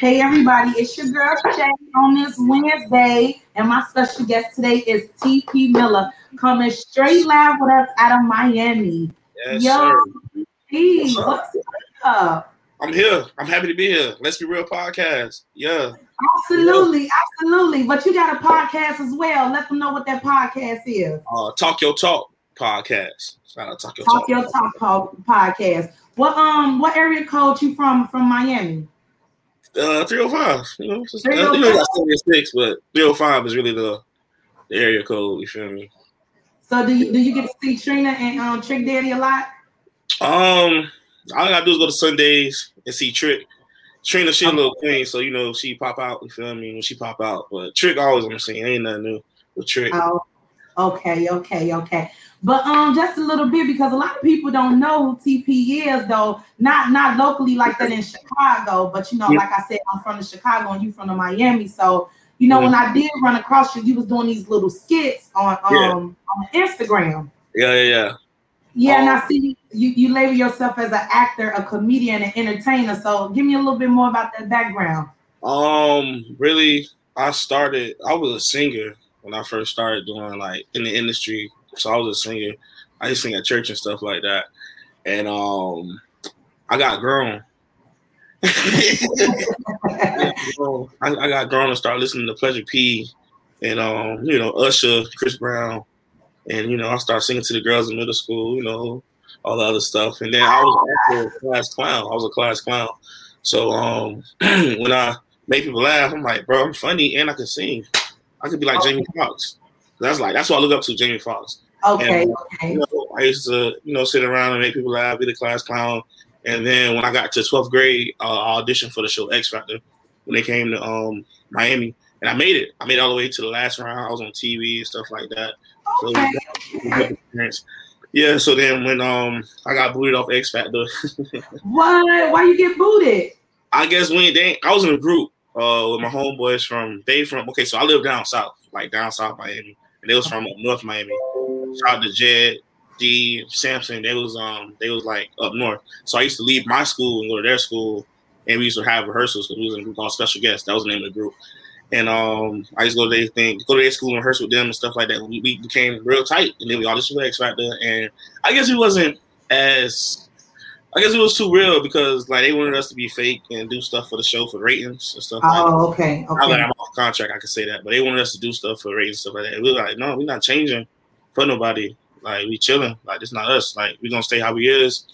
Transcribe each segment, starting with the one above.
Hey everybody, it's your girl Shay on this Wednesday, and my special guest today is TP Miller, coming straight live with us out of Miami. Yes, Yo, sir. P, what's up? I'm here. I'm happy to be here. Let's be real podcast. Yeah. Absolutely, absolutely. But you got a podcast as well. Let them know what that podcast is. Uh, Talk Your Talk podcast. Shout out Talk Your Talk Talk. Your Talk po- podcast. What um what area code you from from Miami? Uh, 305. You know, just, uh, 305? you know, got 76, but 305 is really the, the area code. You feel me? So do you do you get to see Trina and um Trick Daddy a lot? Um, all I gotta do is go to Sundays and see Trick. Trina, she a little queen, so you know she pop out. You feel me when she pop out, but Trick always on the scene. Ain't nothing new with Trick. Oh, okay, okay, okay. But um, just a little bit because a lot of people don't know who TP is, though. Not not locally like that in Chicago, but you know, Yeah. like I said, I'm from the Chicago and you from the Miami. So you know, when I did run across you, you was doing these little skits on um Yeah. on Instagram. Yeah, yeah, yeah. Yeah, and Oh. I see you you label yourself as an actor, a comedian, an entertainer. So give me a little bit more about that background. Um, really, I started. I was a singer when I first started doing like in the industry. So I was a singer. I used to sing at church and stuff like that. And um, I got grown. I, I got grown and started listening to Pleasure P, and um, you know Usher, Chris Brown, and you know I started singing to the girls in middle school. You know all the other stuff. And then I was also a class clown. I was a class clown. So um, when I make people laugh, I'm like, bro, I'm funny and I can sing. I could be like Jamie Foxx. That's like that's what I look up to, Jamie Foxx. Okay, And, okay. You know, I used to, you know, sit around and make people laugh, be the class clown. And then when I got to 12th grade, uh, I auditioned for the show X Factor when they came to um, Miami, and I made it. I made it all the way to the last round. I was on TV and stuff like that. So Okay. a. Yeah. So then when um I got booted off X Factor, What? Why you get booted? I guess when they I was in a group uh with my homeboys from they from okay, so I live down south, like down south Miami, and they was from up north Miami. Shout out to Jed, D, Samson. They was um they was like up north. So I used to leave my school and go to their school, and we used to have rehearsals because we was in a group called Special Guests. That was the name of the group. And um, I used to go to their thing, go to their school and rehearse with them and stuff like that. We, we became real tight, and then we auditioned for X Factor. And I guess it wasn't as I guess it was too real because like they wanted us to be fake and do stuff for the show for ratings and stuff. like that. Oh, okay, Now that okay. I'm off contract, I can say that. But they wanted us to do stuff for ratings and stuff like that. We were like, no, we're not changing for nobody. Like we chilling. Like it's not us. Like we're gonna stay how we is,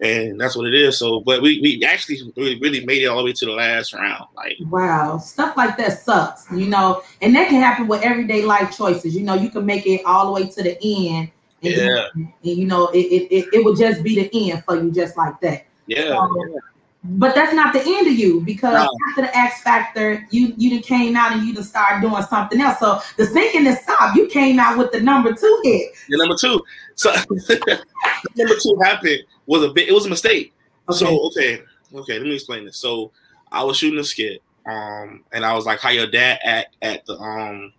and that's what it is. So, but we we actually really, really made it all the way to the last round. Like Wow, stuff like that sucks, you know, and that can happen with everyday life choices. You know, you can make it all the way to the end, and, Yeah. and you know, it, it, it, it would just be the end for you, just like that. yeah, So, But that's not the end of you because No. after the X Factor, you you done came out and you just started doing something else. So the sinking is stop. You came out with the number two hit. the number two. So number two happened was a bit. It was a mistake. So okay, okay, let me explain this. So I was shooting a skit, um, and I was like, "How your dad act at the um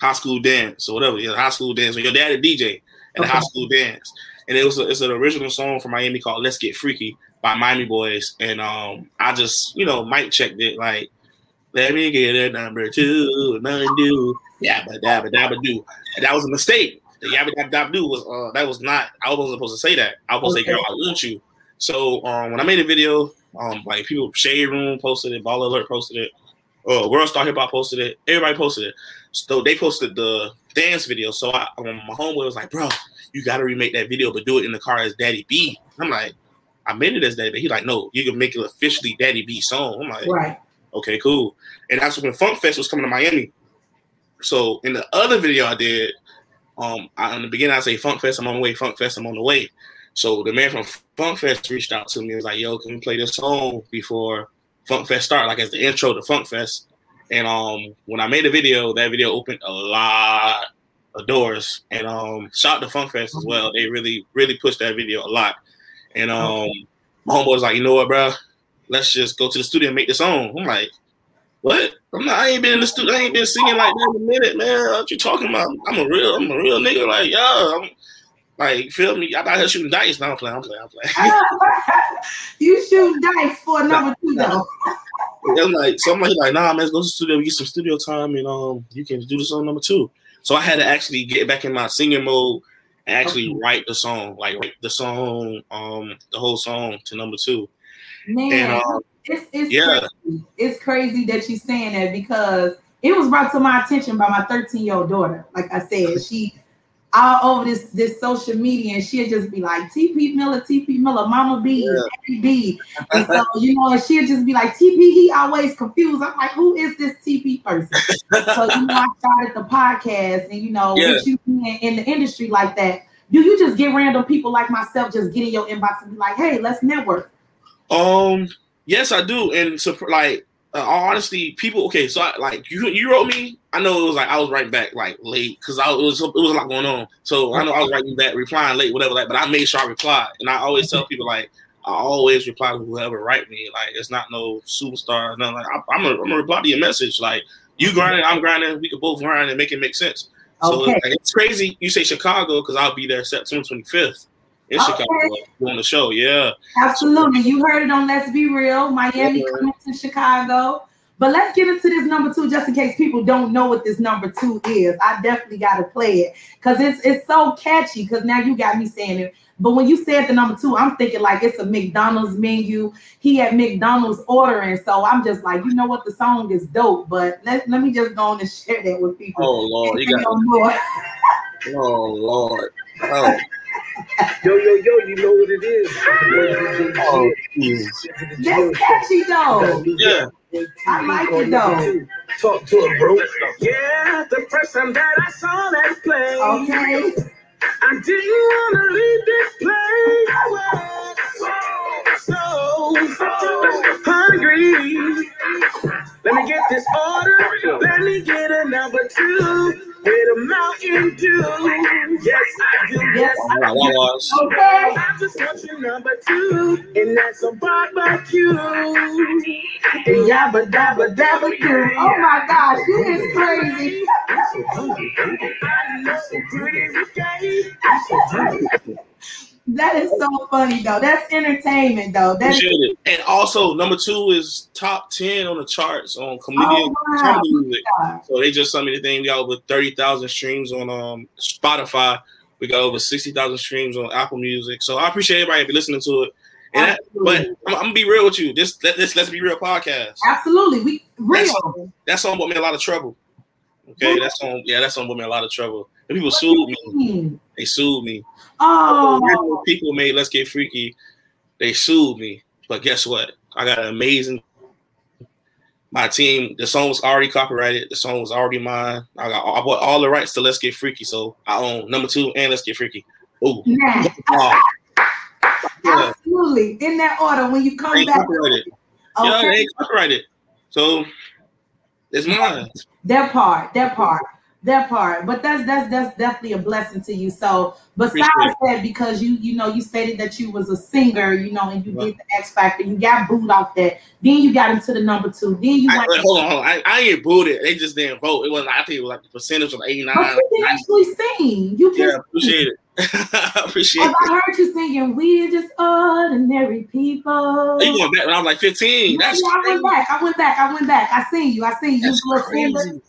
high school dance or whatever, yeah, high school dance. When your dad a DJ at the high school dance, and it was a, it's an original song from Miami called "Let's Get Freaky" by Miami Boys, and um, I just you know mic checked it like, "Let me get a number two, nothing do, yabba dabba dabba do," and that was a mistake. The yabba dabba dabba do was uh, that was not. I wasn't supposed to say that. I was supposed to say, "Girl, I want you." So um, when I made a video, um, like people, Shade Room posted it, Ball Alert posted it, uh, World Star Hip Hop posted it, everybody posted it. So they posted the dance video. So I, um, my homeboy was like, "Bro, you got to remake that video, but do it in the car as Daddy B." I'm like, "I made it as Daddy B." He like, "No, you can make it officially Daddy B song." I'm like, Right. okay, cool. And that's when Funk Fest was coming to Miami. So in the other video I did, um, I, in the beginning I say Funk Fest, I'm on the way. Funk Fest, I'm on the way. So the man from Funk Fest reached out to me. and was like, "Yo, can we play this song before Funk Fest start? Like as the intro to Funk Fest." And um, when I made the video, that video opened a lot of doors. And um, shout out to Funk Fest as well. They really, really pushed that video a lot. And um, my homeboy was like, "You know what, bro? Let's just go to the studio and make the song." I'm like, "What? I'm not. I ain't been in the studio. I ain't been singing like that in a minute, man. What you talking about? I'm a real, I'm a real nigga. Like, yeah, I'm like, feel me? I thought her shooting dice. No, I'm playing. I'm playing. I'm playing. you shoot dice for number two though. I'm like, so I'm like, like, nah, man, let's go to the studio, get some studio time, and um, you can do the song number two. So I had to actually get back in my singing mode and actually okay. write the song, like write the song, um, the whole song to number two. Man, and, um, it's it's yeah. crazy. It's crazy that you're saying that because it was brought to my attention by my 13 year old daughter. Like I said, she all over this this social media, and she'll just be like TP Miller, TP Miller, Mama B, yeah. B. And so you know, and she'll just be like TP. He always confused. I'm like, who is this TP person? so you know, I started the podcast, and you know, yeah. with you being in the industry like that, do you just get random people like myself just get in your inbox and be like, hey, let's network? Um, yes, I do, and so like uh, honestly, people. Okay, so I, like you, you wrote me. I know it was like I was writing back like late because I it was it was a lot going on. So I know I was writing back, replying late, whatever. Like, but I made sure I replied, and I always tell people like I always reply to whoever write me. Like it's not no superstar. No, like I, am gonna, I'm gonna reply to your message. Like you grinding, I'm grinding. We can both grind and make it make sense. So okay. like, it's crazy. You say Chicago because I'll be there September 25th in okay. Chicago doing the show. Yeah, absolutely. You heard it on Let's Be Real. Miami yeah. coming to Chicago. But let's get into this number two, just in case people don't know what this number two is. I definitely got to play it because it's it's so catchy. Because now you got me saying it. But when you said the number two, I'm thinking like it's a McDonald's menu. He had McDonald's ordering, so I'm just like, you know what, the song is dope. But let, let me just go on and share that with people. Oh Lord, you got more. oh Lord. Oh. Yo, yo, yo, you know what it is. Oh, That's catchy though. Yeah. I like it though. Talk to him, bro. Yeah, the first time that I saw that play. Okay. I didn't want to leave this place. So, so hungry. Let me get this order. Let me get a number two with a Mountain Dew. Yes, I do. Yes, I do. Okay. I just want your number two, and that's a barbecue. Yabba dabba dabba do. Oh my gosh, this is crazy. That is so funny though. That's entertainment though. That's. And also number two is top ten on the charts on comedian oh, wow. music. So they just sent me the thing. We got over thirty thousand streams on um Spotify. We got over sixty thousand streams on Apple Music. So I appreciate everybody listening to it. That, but I'm, I'm, gonna be real with you. This let, this let's be real podcast. Absolutely, we real. That song, that song brought me a lot of trouble. Okay, that song, yeah, that song brought me a lot of trouble. And people what sued me. They sued me. Oh, people made Let's Get Freaky. They sued me, but guess what? I got an amazing. My team, the song was already copyrighted. The song was already mine. I got I bought all the rights to Let's Get Freaky, so I own number two and Let's Get Freaky. Oh, yeah. absolutely in that order. When you come they back, copyrighted. Okay. yeah, they copyrighted. So it's mine. That part, that part that part but that's that's that's definitely a blessing to you so besides that because you you know you stated that you was a singer you know and you did the x factor you got booed off that then you got into the number two then you I, went hold on hold on I, I ain't booed it they just didn't vote it was i think it was like the percentage was 89 you can actually sing you can yeah appreciate it I appreciate it. I heard you singing "We Are Just Ordinary People." You going back when I was like fifteen? That's yeah, I went back. I went back. I went back. I seen you. I seen you. That's you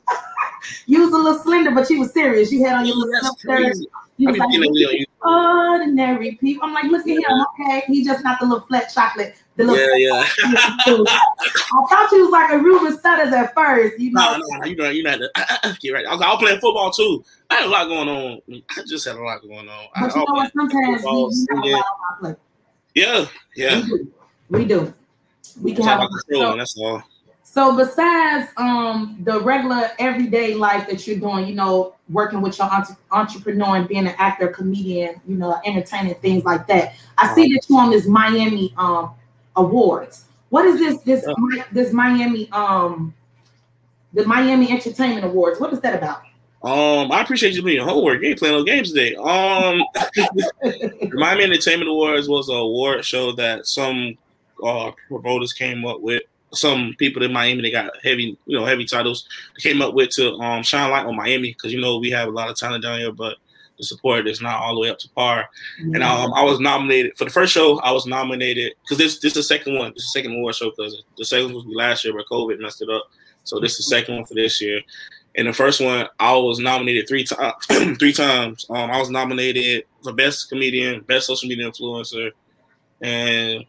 was a little slender, but you was serious. You had on your little shirt. You was like, ordinary people. I'm like, look at him. Okay, he just not the little flat chocolate. The little yeah, yeah. I thought you was like a Ruben Studdard at first. You know, no, no, you know, you know, to, uh, get right. I was, I was playing football too. I had a lot going on. I just had a lot going on. But I, you know what? Sometimes football, we, have a lot on play. Yeah, yeah. We do. We do. We can have a that's all. So besides um, the regular everyday life that you're doing, you know, working with your entre- entrepreneur and being an actor, comedian, you know, entertaining things like that, I see that you're on this Miami um, awards. What is this this this Miami um the Miami Entertainment Awards? What is that about? Um, I appreciate you doing homework. You ain't playing no games today. Um, the Miami Entertainment Awards was an award show that some uh, promoters came up with some people in Miami they got heavy, you know, heavy titles. They came up with to um, shine light on Miami because you know we have a lot of talent down here, but the support is not all the way up to par. Mm-hmm. And um, I was nominated for the first show. I was nominated because this this is the second one. This is the second award show because the second one was last year, but COVID messed it up. So this is the second one for this year. And the first one, I was nominated three times. three times. Um, I was nominated for best comedian, best social media influencer, and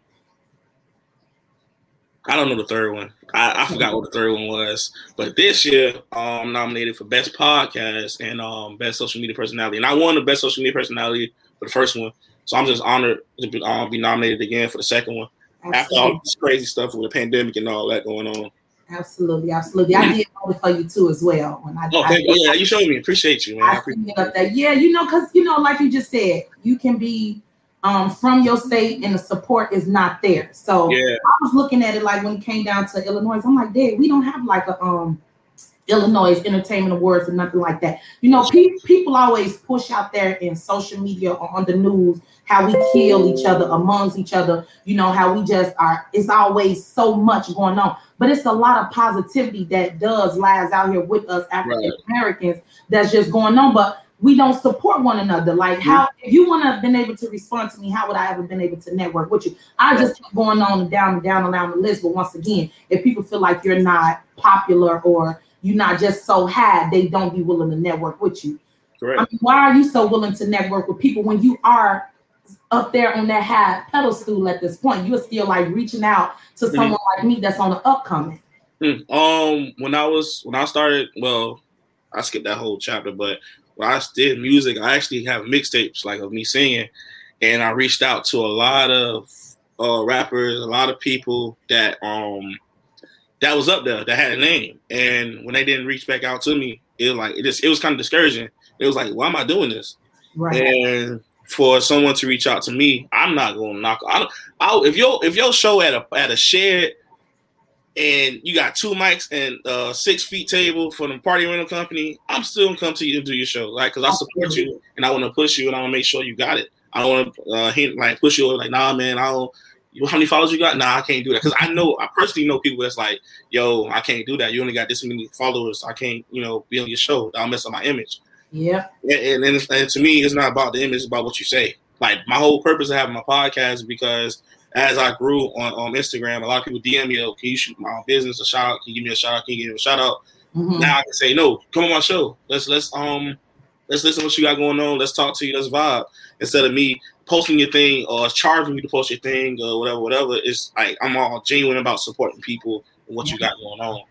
I don't know the third one. I, I forgot what the third one was. But this year, um, I'm nominated for best podcast and um, best social media personality. And I won the best social media personality for the first one. So I'm just honored to be, um, be nominated again for the second one. Absolutely. After all this crazy stuff with the pandemic and all that going on. Absolutely, absolutely. I did vote for you too as well. When I, oh, I, yeah, you showed me. Appreciate you, man. I, I appreciate up there. Yeah, you know, because you know, like you just said, you can be um, from your state and the support is not there. So yeah. I was looking at it like when it came down to Illinois, I'm like, Dad, we don't have like a um Illinois Entertainment Awards or nothing like that. You know, pe- people always push out there in social media or on the news how we kill each other amongst each other. You know, how we just are, it's always so much going on. But it's a lot of positivity that does lies out here with us African Americans right. that's just going on. But we don't support one another. Like how if you want to have been able to respond to me, how would I ever been able to network with you? I just keep going on and down and down and down the list. But once again, if people feel like you're not popular or you're not just so high, they don't be willing to network with you. Correct. I mean, why are you so willing to network with people when you are up there on that high pedestal at this point? You're still like reaching out to mm-hmm. someone like me that's on the upcoming. Mm. Um, when I was when I started, well, I skipped that whole chapter, but when I did music, I actually have mixtapes like of me singing, and I reached out to a lot of uh, rappers, a lot of people that um that was up there that had a name, and when they didn't reach back out to me, it like it just it was kind of discouraging. It was like, why am I doing this? Right. And for someone to reach out to me, I'm not going to knock. I, I if your if your show at a at a shed and you got two mics and uh six feet table for the party rental company, I'm still gonna come to you and do your show, like because I support you and I want to push you and I want to make sure you got it. I don't want to uh, hint like push you over, like, nah, man, I don't. How many followers you got? Nah, I can't do that because I know I personally know people that's like, yo, I can't do that. You only got this many followers. I can't, you know, be on your show. I'll mess up my image. Yeah. And, and, and to me, it's not about the image; it's about what you say. Like my whole purpose of having my podcast is because as I grew on, on Instagram, a lot of people DM me, oh, can you shoot my business a shout out? Can you give me a shout out? Can you give me a shout out? Mm-hmm. Now I can say, no, come on my show. Let's let's um let's listen to what you got going on. Let's talk to you. Let's vibe. Instead of me posting your thing or charging you to post your thing or whatever, whatever. It's like I'm all genuine about supporting people and what you got going on.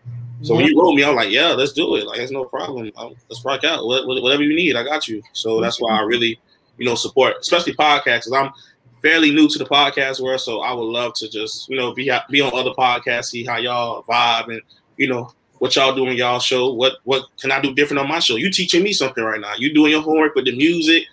So when you wrote me, I was like, yeah, let's do it. Like, it's no problem. I'll, let's rock out. Whatever you need, I got you. So that's why I really, you know, support, especially podcasts. I'm fairly new to the podcast world, so I would love to just you know be be on other podcasts, see how y'all vibe, and you know what y'all doing y'all show. What what can I do different on my show? You teaching me something right now. You doing your homework with the music.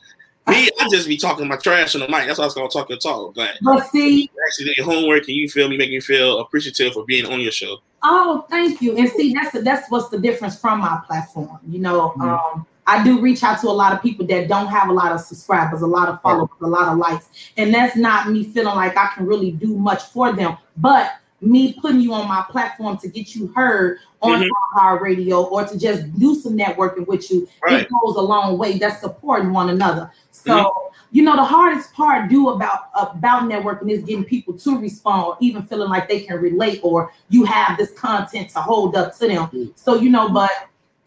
Me, I just be talking my trash on the mic. That's why I was gonna talk your talk. But, but see, you actually do your homework and you feel me, make me feel appreciative for being on your show. Oh, thank you. And see, that's that's what's the difference from my platform. You know, mm-hmm. um, I do reach out to a lot of people that don't have a lot of subscribers, a lot of followers, a lot of likes. And that's not me feeling like I can really do much for them, but me putting you on my platform to get you heard on mm-hmm. our radio or to just do some networking with you, right. it goes a long way. That's supporting one another. So, mm-hmm. you know, the hardest part do about about networking is getting people to respond, or even feeling like they can relate, or you have this content to hold up to them. Mm-hmm. So, you know, but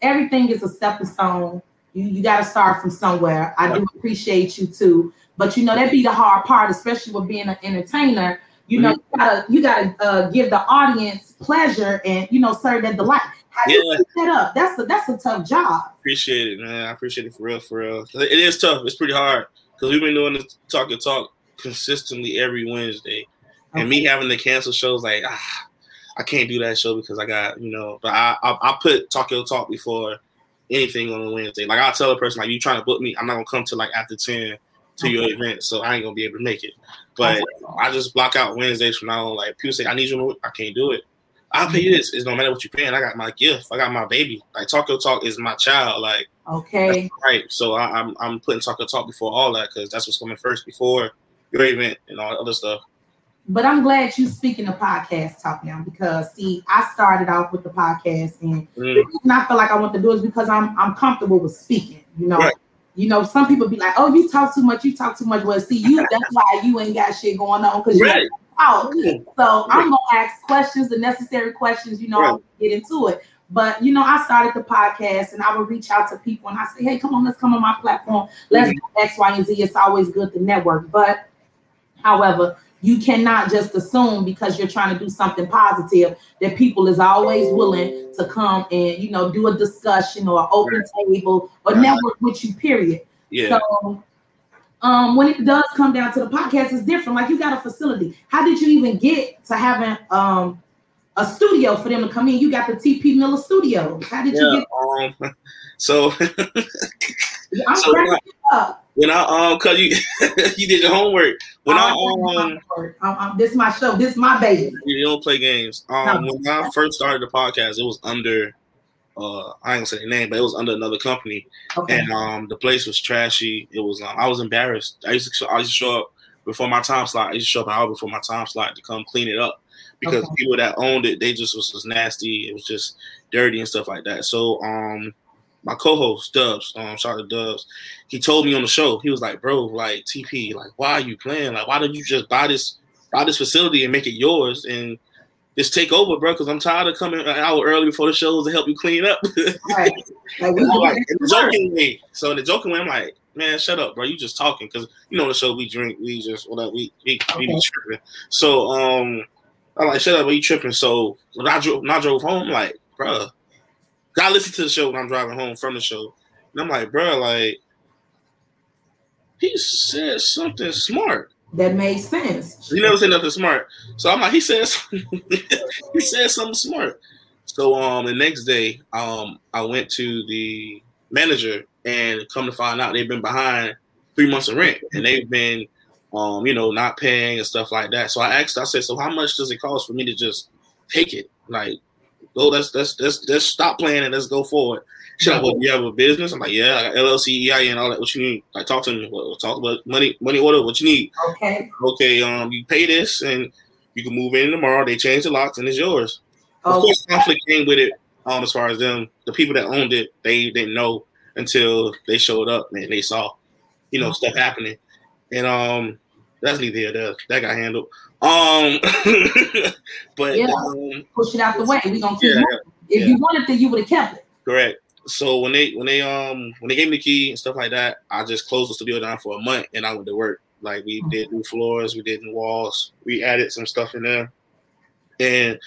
everything is a stepping stone you you got to start from somewhere. I do appreciate you too, but you know that be the hard part, especially with being an entertainer. You know, mm-hmm. you gotta you gotta uh, give the audience pleasure and you know serve that delight. How yeah. you that up? That's a that's a tough job. Appreciate it, man. I appreciate it for real, for real. It is tough. It's pretty hard because we've been doing this talk and talk consistently every Wednesday, okay. and me having to cancel shows like ah, I can't do that show because I got you know. But I I, I put talk your talk before anything on a Wednesday. Like I'll tell a person like you trying to book me, I'm not gonna come to like after 10 to okay. your event, so I ain't gonna be able to make it. But I just block out Wednesdays from now on. Like people say, I need you I can't do it. I'll pay you this. It's no matter what you're paying. I got my gift. I got my baby. Like Taco Talk is my child. Like okay, right. So I, am I'm, I'm putting Taco Talk before all that because that's what's coming first before your event and all that other stuff. But I'm glad you speaking the podcast talk now because see, I started off with the podcast and mm. the reason I feel like I want to do is because I'm I'm comfortable with speaking, you know. Right. you know, some people be like, "Oh, you talk too much. You talk too much." Well, see, you that's why you ain't got shit going on because Right. you talk. So I'm gonna ask questions, the necessary questions. You know, Right. Get into it. But you know, I started the podcast, and I would reach out to people, and I say, "Hey, come on, let's come on my platform. Let's do X, Y, and Z." It's always good to network, but however. You cannot just assume because you're trying to do something positive that people is always willing to come and you know do a discussion or open table or Right. network with you. Period. Yeah. So, um, when it does come down to the podcast, it's different. Like you got a facility. How did you even get to having um a studio for them to come in? You got the TP Miller studio. How did you yeah. Um. So get? I'm So, cracking up. When I um, cause you you did your homework. When I um, um, um, this is my show. This is my baby. you don't play games. Um, No. when I first started the podcast, it was under. Uh, I ain't gonna say the name, but it was under another company, Okay. and um, the place was trashy. It was. Um, I was embarrassed. I used to. I used to show up before my time slot. I used to show up an hour before my time slot to come clean it up because Okay. people that owned it, they just was, was nasty. It was just dirty and stuff like that. So um, my co-host Dubs, um, shout to Dubs, he told me on the show, he was like, "Bro, like TP, like why are you playing? Like why don't you just buy this buy this facility and make it yours and just take over, bro? Because I'm tired of coming an hour early before the shows to help you clean up." Right. Like, we like, get in the joking way. So in the joking way, I'm like, man, shut up, bro. You just talking because you know the show we drink, we just whatever we we, we be tripping. So um, I'm like, shut up, bro. You tripping? So when I drove, when I drove home, I'm like, bro, I listen to the show when I'm driving home from the show, and I'm like, bro, like he said something smart. That made sense. He never said nothing smart. So I'm like, he said something, he said something smart. So um the next day, um I went to the manager and come to find out they've been behind three months of rent and they've been um, you know, not paying and stuff like that. So I asked, I said, so how much does it cost for me to just take it? Like, go, let's let's let's let's stop playing and let's go forward. She's like, well, you have a business? I'm like, yeah, I got LLC, EIN, all that. What you need? Like, talk to me. Well, talk about money, money order. What you need? Okay. okay, um, you pay this and you can move in tomorrow. They change the locks and it's yours. Of Oh, course, conflict came with it. Um, as far as them, the people that owned it, they didn't know until they showed up and they saw, you know, stuff happening. And um, that's neither here there. That got handled. Um, but Yeah. um, push it out the way. We gonna keep yeah. If yeah. you wanted to, you would have kept it. correct. So when they when they um when they gave me the key and stuff like that, I just closed the studio down for a month and I went to work. Like we did new floors, we did new walls, we added some stuff in there, and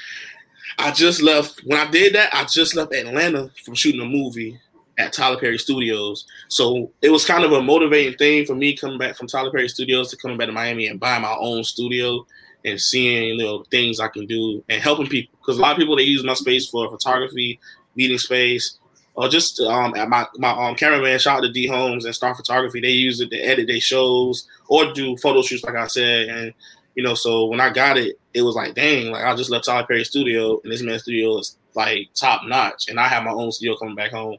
I just left. When I did that, I just left Atlanta from shooting a movie at Tyler Perry Studios. So it was kind of a motivating thing for me coming back from Tyler Perry Studios to coming back to Miami and buying my own studio and seeing know things I can do and helping people. Because a lot of people they use my space for photography, meeting space, or just um at my my um cameraman shout out to D Homes and Star Photography. They use it to edit their shows or do photo shoots, like I said. And you know, so when I got it, it was like, dang, like I just left Tyler Perry Studio, and this man's studio is like top notch, and I have my own studio coming back home.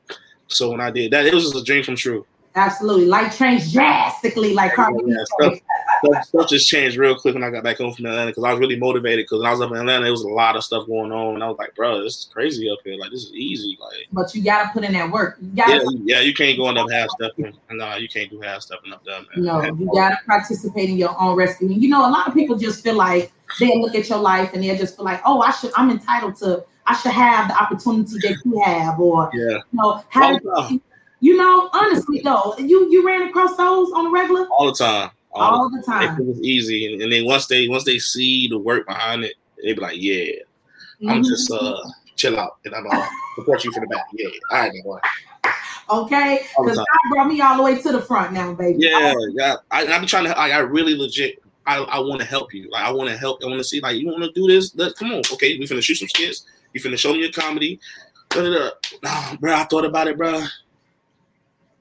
So when I did that, it was just a dream come true. Absolutely. Life changed drastically, like Cardi B Yeah, said. stuff, stuff just changed real quick when I got back home from Atlanta because I was really motivated. Because when I was up in Atlanta, there was a lot of stuff going on, and I was like, bro, this is crazy up here. Like this is easy. Like But you gotta put in that work. You gotta yeah, yeah, you can't go on up half stepping. No, you can't do half stepping up there, man. No, you gotta participate in your own rescue. And you know, a lot of people just feel like they look at your life and they just feel like, oh, I should, I'm entitled to, I should have the opportunity that you have, or Yeah. you know, the you know, honestly though, you you ran across those on the regular all the time. All all the the time. It was easy, and, and then once they once they see the work behind it, they be like, yeah, I'm Mhm. just uh chill out, and I'm gonna support you from the back. Yeah, all right, boy. okay, because. God brought me all the way to the front now, baby. Yeah, yeah. I, I be trying to. I, I really legit. I, I want to help you. Like I want to help. I want to see. Like you want to do this. Let, come on. Okay, we finna shoot some skits. You finna show me your comedy. Da, da, da. Nah, bro. I thought about it, bro.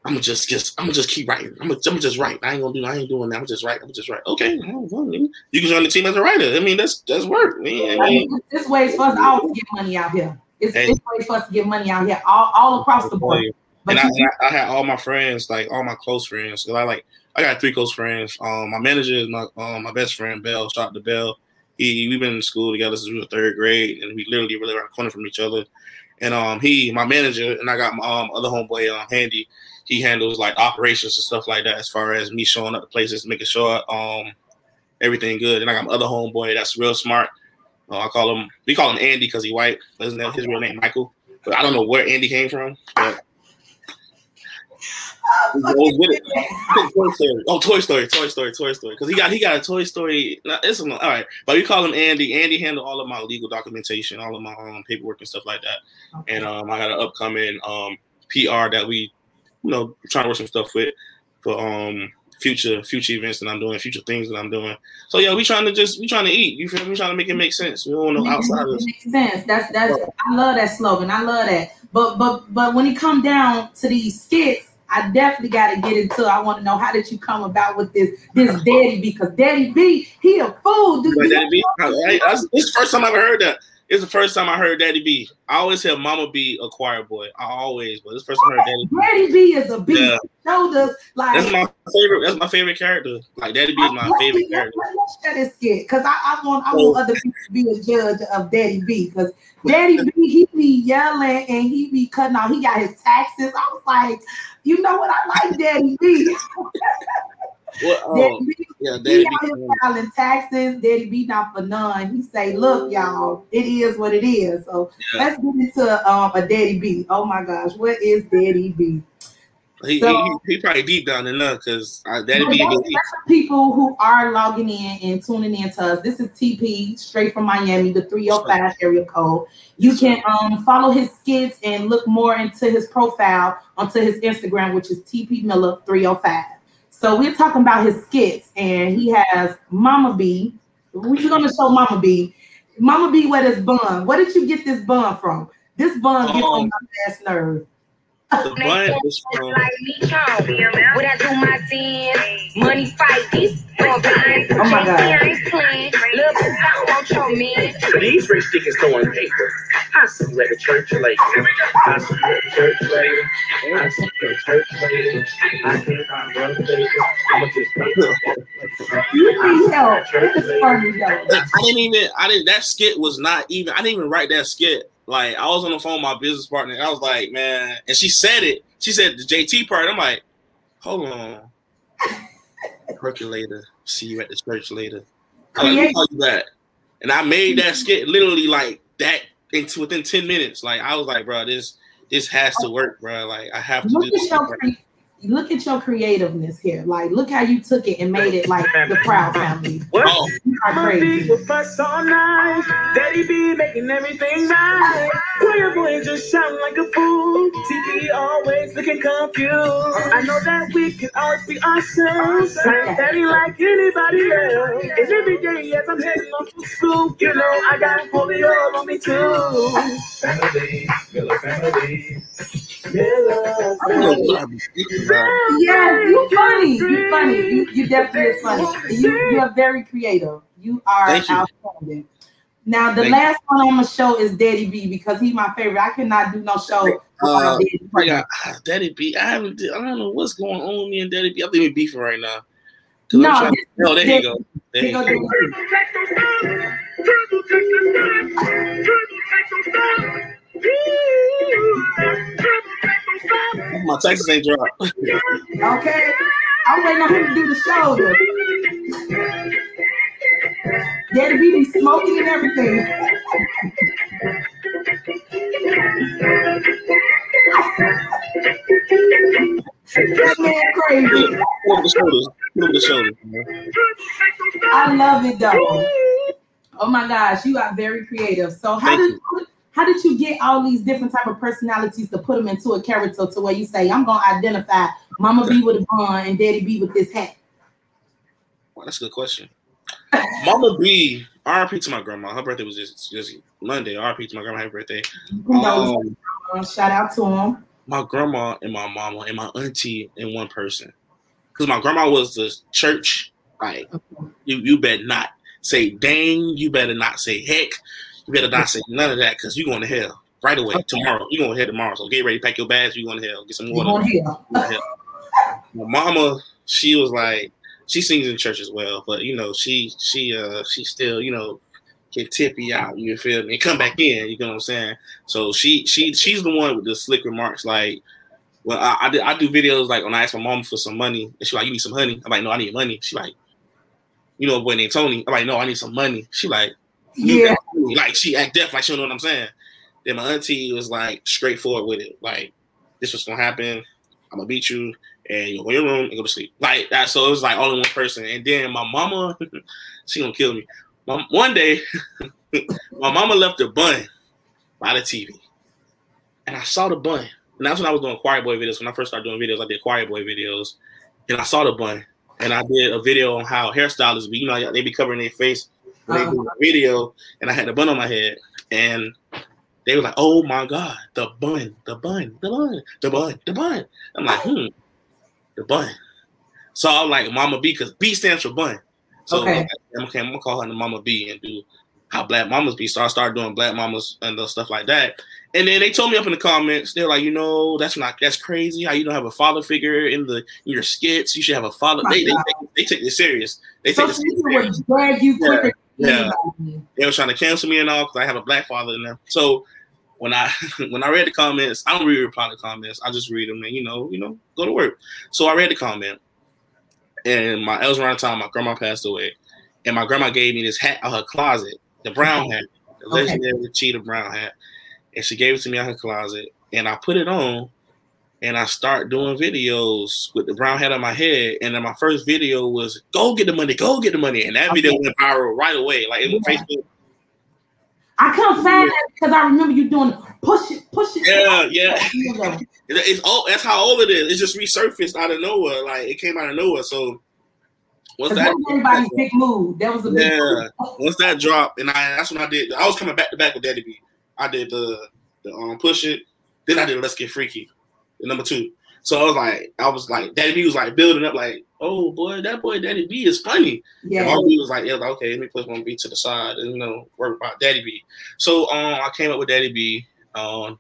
I'm gonna just, just, I'm gonna just keep writing. I'm gonna, I'm gonna just write. I ain't gonna do. I ain't doing that. I'm just write. I'm just write. Okay, well, well, man, you can join the team as a writer. I mean, that's that's work. Man. I I mean, mean, this ways for us all to get money out here. It's Hey. this ways for us to get money out here, all, all across the board. But and I, you- and I, I had all my friends, like all my close friends. 'cause I like I got three close friends. Um, my manager is my um, my best friend Bell. Shout out to Bell. He we've been in school together since we were third grade, and we literally really around the corner from each other. And um, he my manager, and I got my um, other homeboy um, Handy. He handles like operations and stuff like that. As far as me showing up to places, making sure um everything good. And I got my other homeboy that's real smart. Uh, I call him we call him Andy because he white. Isn't that his real name Michael? But I don't know where Andy came from. But Toy Story. Oh, Toy Story, Toy Story, Toy Story. Because he got he got a Toy Story. It's all right, but we call him Andy. Andy handled all of my legal documentation, all of my um, paperwork and stuff like that. Okay. And um, I got an upcoming um, PR that we, you know, trying to work some stuff with for um future future events that I'm doing, future things that I'm doing. So yeah, we trying to just we trying to eat. You feel me? We trying to make it make sense. We don't know outsiders. Makes sense. That's that's. I love that slogan. I love that. But but but when it come down to these skits I definitely got to get into. I want to know how did you come about with this this Daddy B? Because Daddy B, he a fool. Dude. Daddy B, this is the first time I've heard that. It's the first time I heard Daddy B. I always hear Mama B a choir boy. I always, but it's the first time I heard Daddy B. Daddy B is a beast. Yeah. Showed us like that's my favorite. That's my favorite character. Like Daddy B is my favorite character. Let's share this skit because I, I, want I want oh. other people to be a judge of Daddy B because Daddy B he be yelling and he be cutting out. He got his taxes. I was like, you know what? I like Daddy B. Well, Daddy um, B, yeah, Daddy he B. filing taxes. Daddy B not for none. He say, "Look, y'all, it is what it is." So yeah. let's get into um, a Daddy B. Oh my gosh, what is Daddy B? He, so, he, he, probably deep down in love because that'd be people who are logging in and tuning in to us. This is TP straight from Miami, the 305 area code. You can um, follow his skits and look more into his profile onto his Instagram, which is TP Miller 305. So we're talking about his skits, and he has Mama B. We're gonna show Mama B. Mama B, where this bun? Where did you get this bun from? This bun gets on oh. my ass nerve. The bun is from. What I do my dance, money fight Oh my god. These rich niggas throwing paper. I see you at the church lady. I see you at the church lady. I see you at the church lady. I can't find brother baby. I'ma just You need help. It's funny though. I didn't even. I didn't. That skit was not even. I didn't even write that skit. Like I was on the phone with my business partner. I was like, man, and she said it. She said the JT part. I'm like, hold on. Percolator. See you at the church later. I like, tell you that. And I made that skit literally like that into within 10 minutes. Like I was like, bro, this this has to work, bro. Like I have to look do this. Your, look at your creativeness here. Like, look how you took it and made it like the Proud Family. What? Oh. You are crazy. With us all night. Daddy be making everything right. Choir boy just shouting like a fool. TV always looking confused. I know that we can always be ourselves. Daddy like anybody else. And every day as I'm heading off to school, you know I got holy all on me too. Family, Miller family. Family. Yes, you're funny. You're funny. You, you definitely funny. You you are very creative. You are outstanding. Now the Thank last you. one I'm gonna show is Daddy B because he's my favorite. I cannot do no show. Uh, yeah, Daddy B. I haven't. I don't know what's going on with me and Daddy B. I think we're beefing right now. No, trying, no, there you go. There you go. My taxes ain't dropped. okay. I'm waiting on him to do the shoulder. Daddy B be smoking and everything. that man crazy. Over the shoulders. Over the shoulders. I love it though. Oh my gosh, you are very creative. So how did how did you get all these different type of personalities to put them into a character to where you say I'm gonna identify Mama B with a bun and Daddy B with this hat? Well, that's a good question. Mama B, RP to my grandma. Her birthday was just, just Monday. RP to my grandma. Happy birthday. Um, shout out to him. My grandma and my mama and my auntie in one person. Because my grandma was the church. Like you, you better not say dang. You better not say heck. You better not say none of that because you're going to hell right away okay. tomorrow. You're going to hell tomorrow. So get ready, pack your bags. You're going to hell. Get some water. You're going to hell. My mama, she was like, she sings in church as well, but you know, she she uh she still, you know, can tippy out, you feel me, and come back in, you know what I'm saying? So she she she's the one with the slick remarks like Well, I, I, do, I do videos like when I ask my mom for some money, and she like, "You need some honey." I'm like, "No, I need money." She like, "You know a boy named Tony?" I'm like, "No, I need some money." She like, Yeah. like she act deaf, like she don't know what I'm saying. Then my auntie was like straightforward with it, like this was gonna happen. I'm gonna beat you, and you go in your room and go to sleep. Like that. So it was like only one person. And then my mama, she gonna kill me. My, one day, my mama left a bun by the TV, and I saw the bun. And that's when I was doing Choir Boy videos. When I first started doing videos, I did Choir Boy videos, and I saw the bun. And I did a video on how hairstylists be, you know, they be covering their face when they do a video, and I had the bun on my head, and they were like, "Oh my god, the bun, the bun, the bun, the bun, the bun." I'm like, "Hmm, the bun." So I'm like, "Mama B," because B stands for bun. So Okay. I'm, okay, I'm gonna call her the Mama B and do how Black Mamas be. So I started doing Black Mamas and stuff like that. And then they told me up in the comments, they're like, you know, that's not that's crazy. How you don't have a father figure in the in your skits? You should have a father. They they, they, they take this serious. They take this Social serious. would drag you quicker Yeah. They were trying to cancel me and all because I have a black father in them. So when I when I read the comments, I don't really reply to comments. I just read them and you know, you know, go to work. So I read the comment, and my it was around the time my grandma passed away, and my grandma gave me this hat out of her closet, the brown hat, the Okay. legendary cheetah brown hat, and she gave it to me out of her closet, and I put it on. And I start doing videos with the brown hat on my head. And then my first video was "Go get the money, go get the money," and that video Okay. went viral right away. Like it was Yeah. Facebook I couldn't find that because I remember you doing push it, push it. Yeah, yeah. It's all that's how old it is. It just resurfaced out of nowhere. Like it came out of nowhere. So once that everybody's big move. That was a big yeah, move. once that dropped, and I that's when I did. I was coming back to back with Daddy B. I did the the um push it. Then I did Let's Get Freaky, number two. So I was like, I was like, Daddy B was like building up, like, oh boy, that boy Daddy B is funny. Yeah. Mom B was like, yeah, okay, let me put one B to the side and you know work about Daddy B. So um, I came up with Daddy B. Um,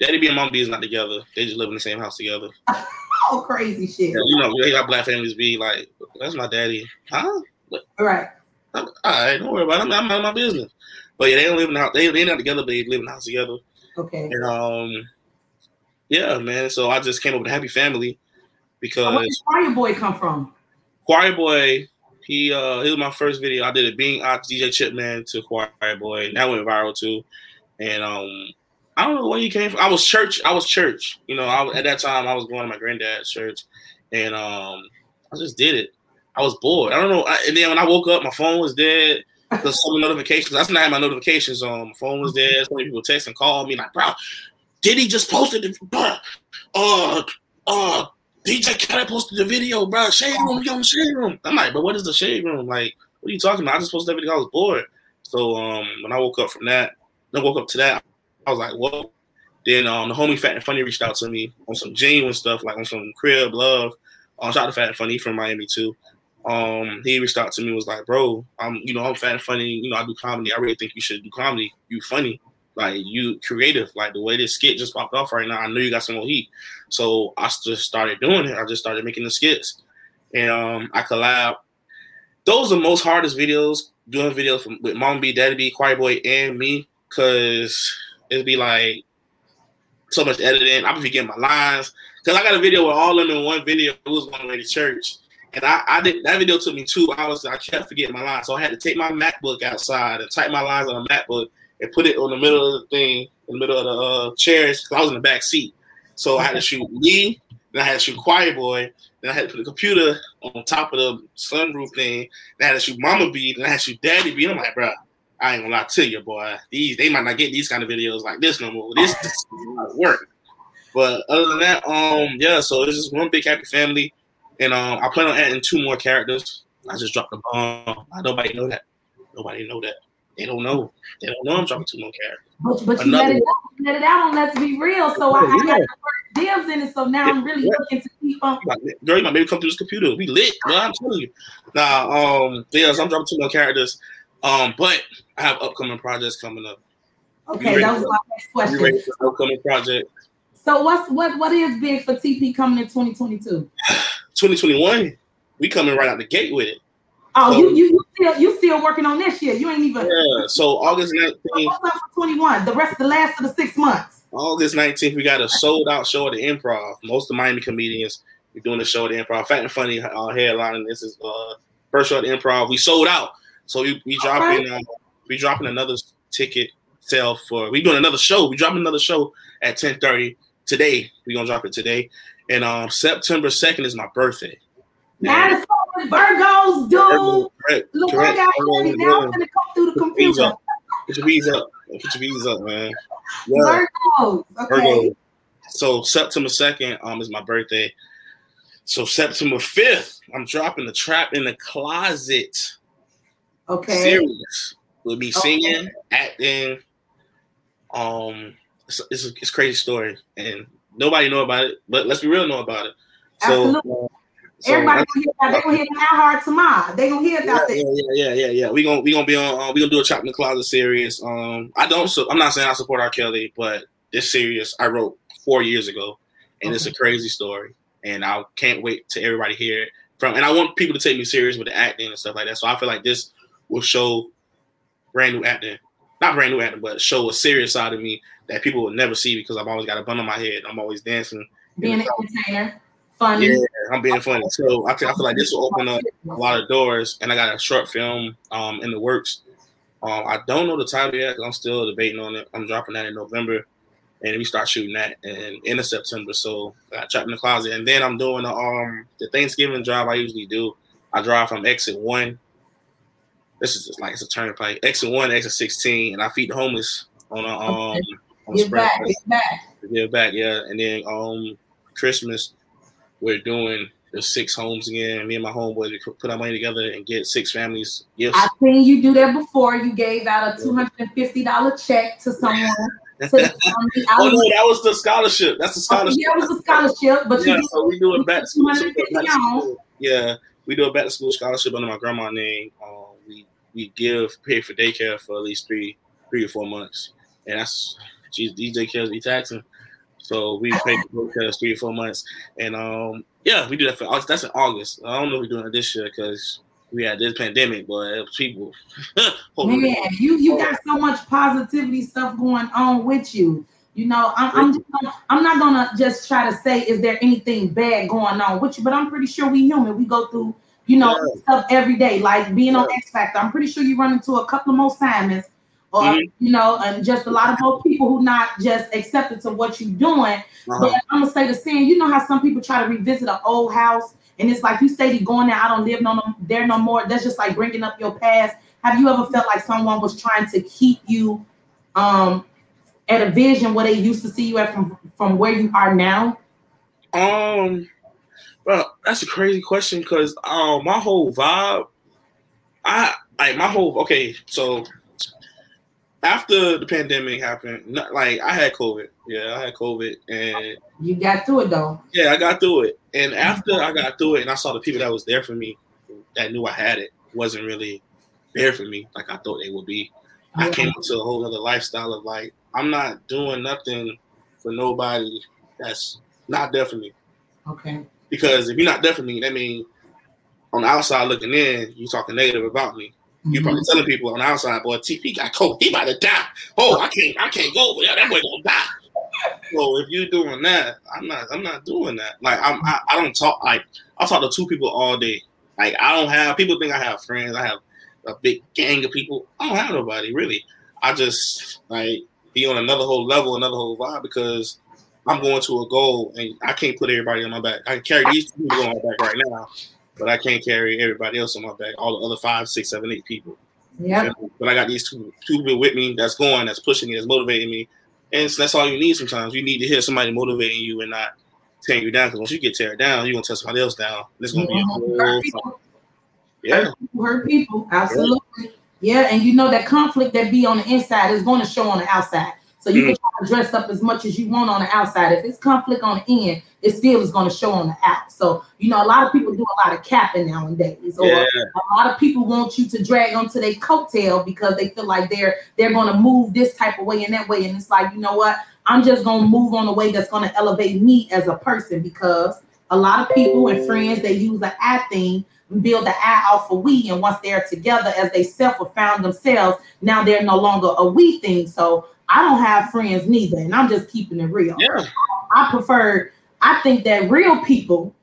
Daddy B and Mom B is not together. They just live in the same house together. Oh, crazy shit. Yeah, you know, they got black families be like, that's my daddy, huh? All right. I'm, all right, don't worry about it. I'm, I'm my business. But yeah, they don't live in the house. They they not together, but they live in the house together. Okay. And um, yeah, man. So I just came up with a happy family So where did because Choir Boy come from? Choir Boy, he uh, he was my first video. I did it being out DJ Chipman to Choir Boy, and that went viral too. And um, I don't know where you came from. I was church. I was church. You know, I at that time I was going to my granddad's church, and um, I just did it. I was bored. I don't know. I, and then when I woke up, my phone was dead. There's so many notifications. That's when I had my notifications on. My phone was dead. So many people text and call me like, bro, did he just posted the bro? Uh, uh, DJ Khaled posted the video, bro. Shade room, on shade room. I'm like, but what is the shade room? Like, what are you talking about? I just posted that video. I was bored. So um, when I woke up from that, I woke up to that, I was like, whoa. Then um, the homie Fat and Funny reached out to me on some genuine stuff, like on some crib love. Um, shout out to Fat and Funny from Miami too. Um, he reached out to me was like, bro, I'm you know I'm fat and funny. You know I do comedy. I really think you should do comedy. You funny, like you creative. Like the way this skit just popped off right now. I know you got some more heat. So I just started doing it. I just started making the skits, and um, I collab. Those are the most hardest videos. Doing videos from, with Mom B, Daddy B, Choir Boy, and me, cause it'd be like so much editing. I be forgetting my lines. Cause I got a video with all of them in one video. It was on the to church. And I, I did that video took me two hours. I kept forgetting my lines. So I had to take my MacBook outside and type my lines on a MacBook and put it on the middle of the thing, in the middle of the uh, chairs, because I was in the back seat. So I had to shoot me, then I had to shoot Choir Boy, then I had to put the computer on top of the sunroof thing, then I had to shoot Mama B, then I had to shoot Daddy B. And I'm like, bro, I ain't gonna lie to you, boy. These they might not get these kind of videos like this no more. This, this is a lot of work. But other than that, um, yeah. So it's just one big happy family, and um, I plan on adding two more characters. I just dropped the bomb. Nobody know that. Nobody know that. They don't know. They don't know I'm dropping two more characters. But, but you let it, out, you let it out on Let's Be Real. So I, I got Yeah. the first dibs in it. So now I'm really Yeah. looking to keep on. Girl, you might maybe come through this computer. We lit, bro. I'm telling you. Now, um, yeah, so I'm dropping two more characters. Um, but I have upcoming projects coming up. Okay, that was my next question. upcoming project? So what's what what is big for TP coming in 2022? 2021. We coming right out the gate with it. Oh, So- you you still you still working on this year. You ain't even Yeah. So August 19th. what's up for 21? The rest of the last of the six months. August 19th, we got a sold out show at the improv. Most of Miami comedians we're doing the show at the improv. Fat and funny uh, headline. This is uh first show at the improv. We sold out. So we, we dropping uh, we dropping another ticket sale for we doing another show. We dropping another show at 10:30 today. we gonna drop it today. And um September 2nd is my birthday. What Virgos do. Correct. Look, correct. I got ready. Now I'm gonna come through the computer. Put your bees up. Put your bees up, man. Yeah. Virgos. Okay. Virgo. So September 2nd um is my birthday. So September 5th, I'm dropping the trap in the closet. Okay. Series will be singing, okay. acting. Um, it's, it's, a, it's a crazy story, and nobody know about it, but let's be real, know about it. So, Absolutely. So Everybody gonna hear that. They gonna hear that hard tomorrow. They gonna hear that. Yeah, yeah, yeah, yeah, yeah. We gonna we gonna be on. Uh, we gonna do a trap in the closet series. Um, I don't. So I'm not saying I support R. Kelly, but this series I wrote four years ago, and okay. it's a crazy story. And I can't wait to everybody hear it from. And I want people to take me serious with the acting and stuff like that. So I feel like this will show brand new acting, not brand new acting, but show a serious side of me that people will never see because I've always got a bun on my head. I'm always dancing. Being an entertainer funny. Yeah, I'm being funny. So I, I feel like this will open up a lot of doors. And I got a short film um, in the works. Um, I don't know the title yet because I'm still debating on it. I'm dropping that in November, and we start shooting that in end of September. So I got trapped in the closet, and then I'm doing the um the Thanksgiving drive I usually do. I drive from exit one. This is just like it's a turnpike. Exit one, exit sixteen, and I feed the homeless on a um. Okay. On give back, give back. Give back, yeah. And then um Christmas, we're doing the six homes again. Me and my homeboy we put our money together and get six families gifts. I've seen you do that before. You gave out a two hundred and fifty dollar check to someone. to oh no, that was the scholarship. That's the scholarship. Oh, yeah, it was a scholarship, but yeah, so we do it back to school. Yeah, we do a back to school scholarship under my grandma's name. Um, we we give pay for daycare for at least three three or four months, and that's geez, these daycares be taxing. So we pay for three or four months, and um, yeah, we do that for that's in August. I don't know if we're doing it this year because we had this pandemic, but people. Man, you you got so much positivity stuff going on with you. You know, I'm I'm, just, I'm not gonna just try to say is there anything bad going on with you, but I'm pretty sure we human. We go through you know yeah. stuff every day, like being yeah. on X Factor. I'm pretty sure you run into a couple of more Simons or mm-hmm. you know, and just a lot of more people who not just accepted to what you're doing. Uh-huh. But I'm gonna say the same. You know how some people try to revisit an old house, and it's like you steady going there. I don't live no, no there no more. That's just like bringing up your past. Have you ever felt like someone was trying to keep you um at a vision where they used to see you at from from where you are now? Um, well, that's a crazy question because um my whole vibe, I like my whole okay. So after the pandemic happened, not, like I had COVID. Yeah, I had COVID, and you got through it though. Yeah, I got through it, and after I got through it, and I saw the people that was there for me, that knew I had it, wasn't really there for me like I thought they would be. I came into a whole other lifestyle of like I'm not doing nothing for nobody that's not there for me. Okay. Because if you're not there for me, that means on the outside looking in, you talking negative about me. You probably mm-hmm. telling people on the outside, boy, TP got cold. He about to die. Oh, I can't, I can't go over there. That boy gonna die. So if you're doing that, I'm not, I'm not doing that. Like I'm, I, I don't talk. Like I talk to two people all day. Like I don't have. People think I have friends. I have a big gang of people. I don't have nobody really. I just like be on another whole level, another whole vibe because I'm going to a goal and I can't put everybody on my back. I can carry these two people on my back right now, but I can't carry everybody else on my back, all the other five, six, seven, eight people. Yeah. But I got these two, two people with me that's going, that's pushing me, that's motivating me. And so that's all you need sometimes. You need to hear somebody motivating you and not tearing you down. Because once you get tear down, you're going to tear somebody else down. It's going to be a whole people. Yeah. Hurt people, hurt people. Absolutely. Yeah. yeah. And you know that conflict that be on the inside is going to show on the outside. So you mm-hmm. can try to dress up as much as you want on the outside. If it's conflict on the end, it still is going to show on the out. So you know, a lot of people do a lot of capping nowadays, or yeah. a lot of people want you to drag onto their coattail because they feel like they're they're going to move this type of way and that way. And it's like, you know what? I'm just going to move on a way that's going to elevate me as a person because a lot of people and friends they use the I thing build the I off of we, and once they're together as they self or found themselves, now they're no longer a we thing. So I don't have friends neither, and I'm just keeping it real. Yeah. I prefer. I think that real people,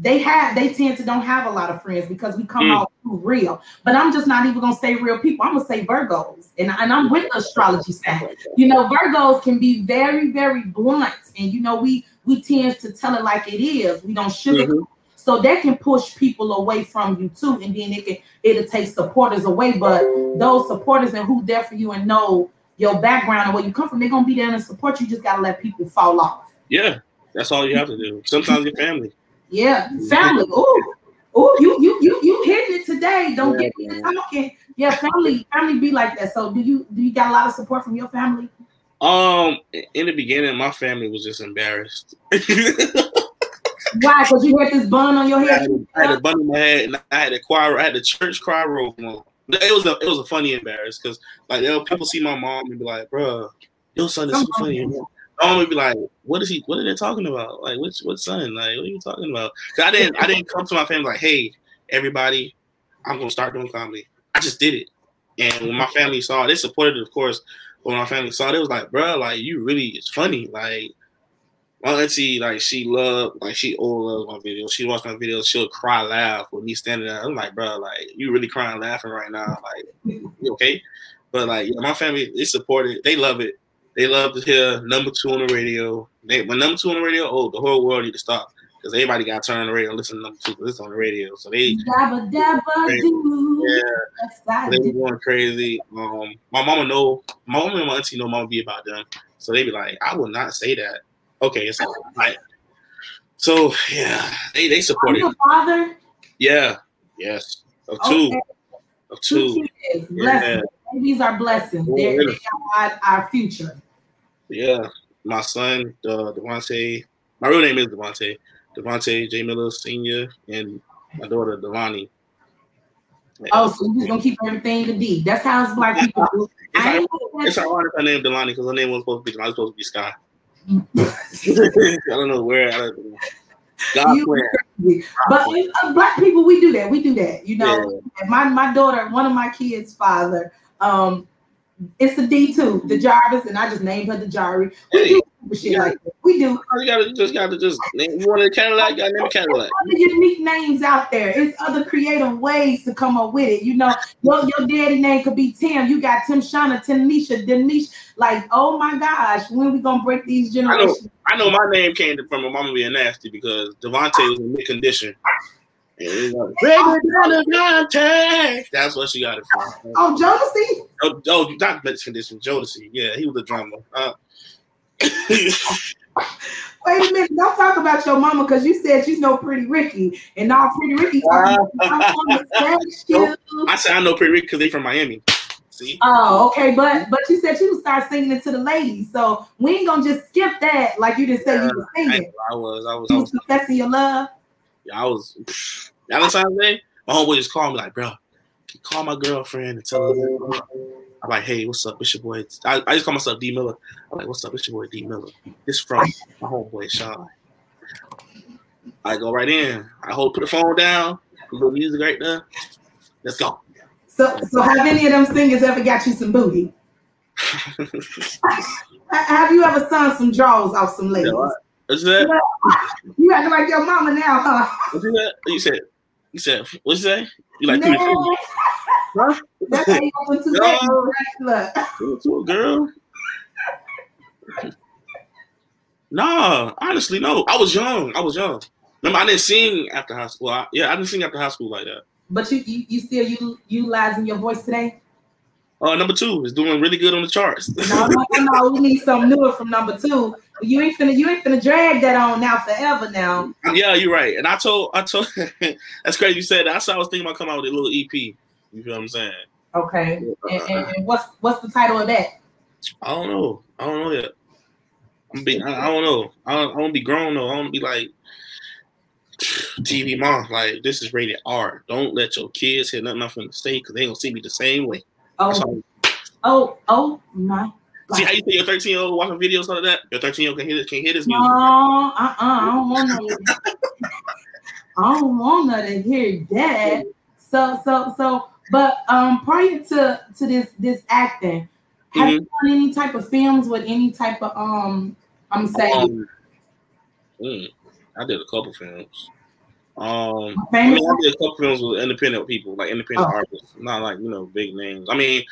they have, they tend to don't have a lot of friends because we come Mm. out too real. But I'm just not even gonna say real people. I'm gonna say Virgos, and and I'm with the astrology side. You know, Virgos can be very, very blunt, and you know, we we tend to tell it like it is. We don't sugarcoat. Mhm. So that can push people away from you too, and then it can it'll take supporters away. But those supporters and who there for you and know your background and where you come from, they're gonna be there and support you. You just gotta let people fall off. Yeah. That's all you have to do. Sometimes your family. Yeah, family. Ooh, ooh, you you you you hitting it today. Don't Yeah, get me to talking. Yeah, family, family be like that. So do you do you got a lot of support from your family? Um, in the beginning, my family was just embarrassed. Why? Because you had this bun on your I head. had, a- I had a bun in my head, and I had a choir. I had the church choir on. It was a it was a funny embarrassed because like they'll- people see my mom and be like, "Bruh, your son is so oh. funny." My mom would be like, "What is he? What are they talking about? Like, which what son? Like, what are you talking about?" 'Cause I didn't I didn't come to my family like, "Hey, everybody, I'm gonna start doing comedy." I just did it, and when my family saw it, they supported it, of course. But when my family saw it, it was like, "Bruh, like you really it's funny." Like my auntie, like she loved, like she all loves my videos. She watch my videos, she'll cry, laugh with me standing there. I'm like, bro, like you really crying, laughing right now, like you okay? But like yeah, my family, they support it, they love it. They love to hear number two on the radio. They when number two on the radio, oh, the whole world need to stop because everybody got to turn on the radio, and listen to number two, it's on the radio. So they Dabba dabba yeah, they be going crazy. Um, my mama know, my mama and my auntie know mama be about them, so they be like, I will not say that. Okay, it's all right. So yeah, they they Are support you it. a father? Yeah, yes, of two, Okay. of Two two. Yeah. Babies are blessings. They're, really. they are our future. Yeah, my son, uh, Devontae. My real name is Devontae. Devontae J Miller Senior, and my daughter Devani. Yeah. Oh, so you just gonna keep everything to a D. That's how us black people do. It's I It's ironic her name Delani because her name was supposed to be. I was supposed to be Sky. I don't know where. I don't know. God You. But uh, black people, we do that. We do that. You know, Yeah. My my daughter, one of my kids' father, um, it's a D too, the Jarvis, and I just named her the Jari. We Hey, do shit like that. We do. You gotta just gotta just name you want a Cadillac, gotta name a Cadillac. other unique names out there. It's other creative ways to come up with it. You know, your, your daddy name could be Tim. You got Tim Shauna, Tanisha, Denisha. Like, oh my gosh, when we gonna break these generations? I know I know my name came from my mama being nasty because Devontae was in mid condition. And it was like, oh, "Baby, Devontae." That's what she got it from. Oh, Jodeci? Oh, oh not mid condition, Jodeci. Yeah, he was a drummer. Uh, Wait a minute, don't talk about your mama because you said she's no pretty Ricky. And now pretty Ricky talking about mama sex you. I said I know Pretty Rick because they from Miami. See? Oh, okay, but but you said you would start singing it to the ladies. So we ain't gonna just skip that like you just said you was singing. I was, I was, I was, confessing your love. Yeah, I was. Valentine's Day, my homeboy just called me like, bro, call my girlfriend and tell her. Uh, I'm like, hey, what's up? It's your boy. I, I just call myself D Miller. I'm like, what's up? It's your boy D Miller. This from my homeboy Sean. I go right in. I hold, put the phone down. A little music right there. Let's go. So so have any of them singers ever got you some booty? Have you ever sung some draws off some ladies? What's that? You acting like your mama now, huh? What's that? You said. You said. What's that? You like two Man, to Huh? That's how you open to that. girl? Nah, honestly, no. I was young. I was young. Remember, I didn't sing after high school. I, yeah, I didn't sing after high school like that. But you, you you still you utilizing your voice today? Uh, number two is doing really good on the charts. No, no, no, no. We need something newer from number two. You ain't finna you ain't finna drag that on now forever now. yeah, you're right. And I told, I told, that's crazy. You said that. That's how I was thinking about coming out with a little EP. You feel what I'm saying? Okay. And, and, and what's what's the title of that? I don't know. I don't know yet. I'm be. I, I don't know. I don't, I to be grown though. I to be like TV mom. Like this is rated R. Don't let your kids hear nothing off in the state because they gonna see me the same way. Oh, oh, oh my See how you say your 13 year old watching videos like that? Your 13 year old can hear this, can hear this music. No, uh-uh, I don't want to. I don't want to hear that. So, so, so, but um, prior to to this this acting, Have you done any type of films with any type of um? I'm saying. Um, mm, I did a couple films. Um, I, mean, I did a couple films with independent people, like independent Oh. artists, not like you know big names. I mean,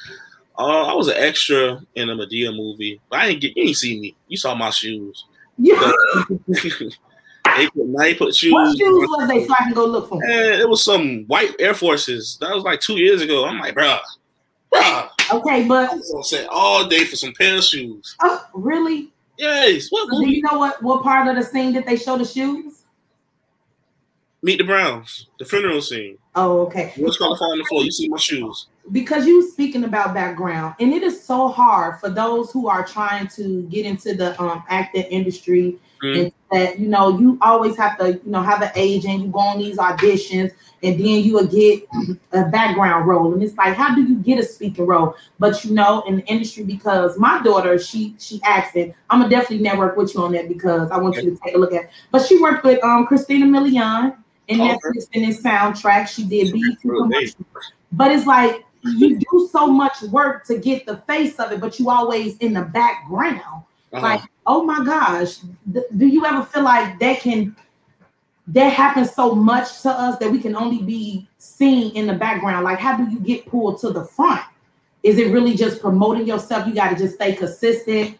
uh, I was an extra in a Madea movie, but I didn't get. You didn't see me. You saw my shoes. Yeah. they put they put shoes. What shoes was they so I can go look for? And it was some white Air Forces. That was like two years ago. I'm like, bruh, bruh. Okay, but gonna sit all day for some pair of shoes. oh, really? Yes. What Do you know what what part of the scene did they show the shoes? Meet the Browns. The funeral scene. Oh, okay. What's fall on the floor? You see my shoes. because you speaking about background and it is so hard for those who are trying to get into the um acting industry Mhm. and that you know you always have to you know have an agent you go on these auditions and then you will get a background role and it's like how do you get a speaking role but you know in the industry because my daughter she she asked it i'm gonna definitely network with you on that because i want you to take a look at but she worked with um christina milian in Okay. Netflix in this soundtrack she did big. commercials but it's like you do so much work to get the face of it, but you always in the background. Uh-huh. Like, oh my gosh, th- do you ever feel like that can that happens so much to us that we can only be seen in the background? Like, how do you get pulled to the front? Is it really just promoting yourself? You got to just stay consistent.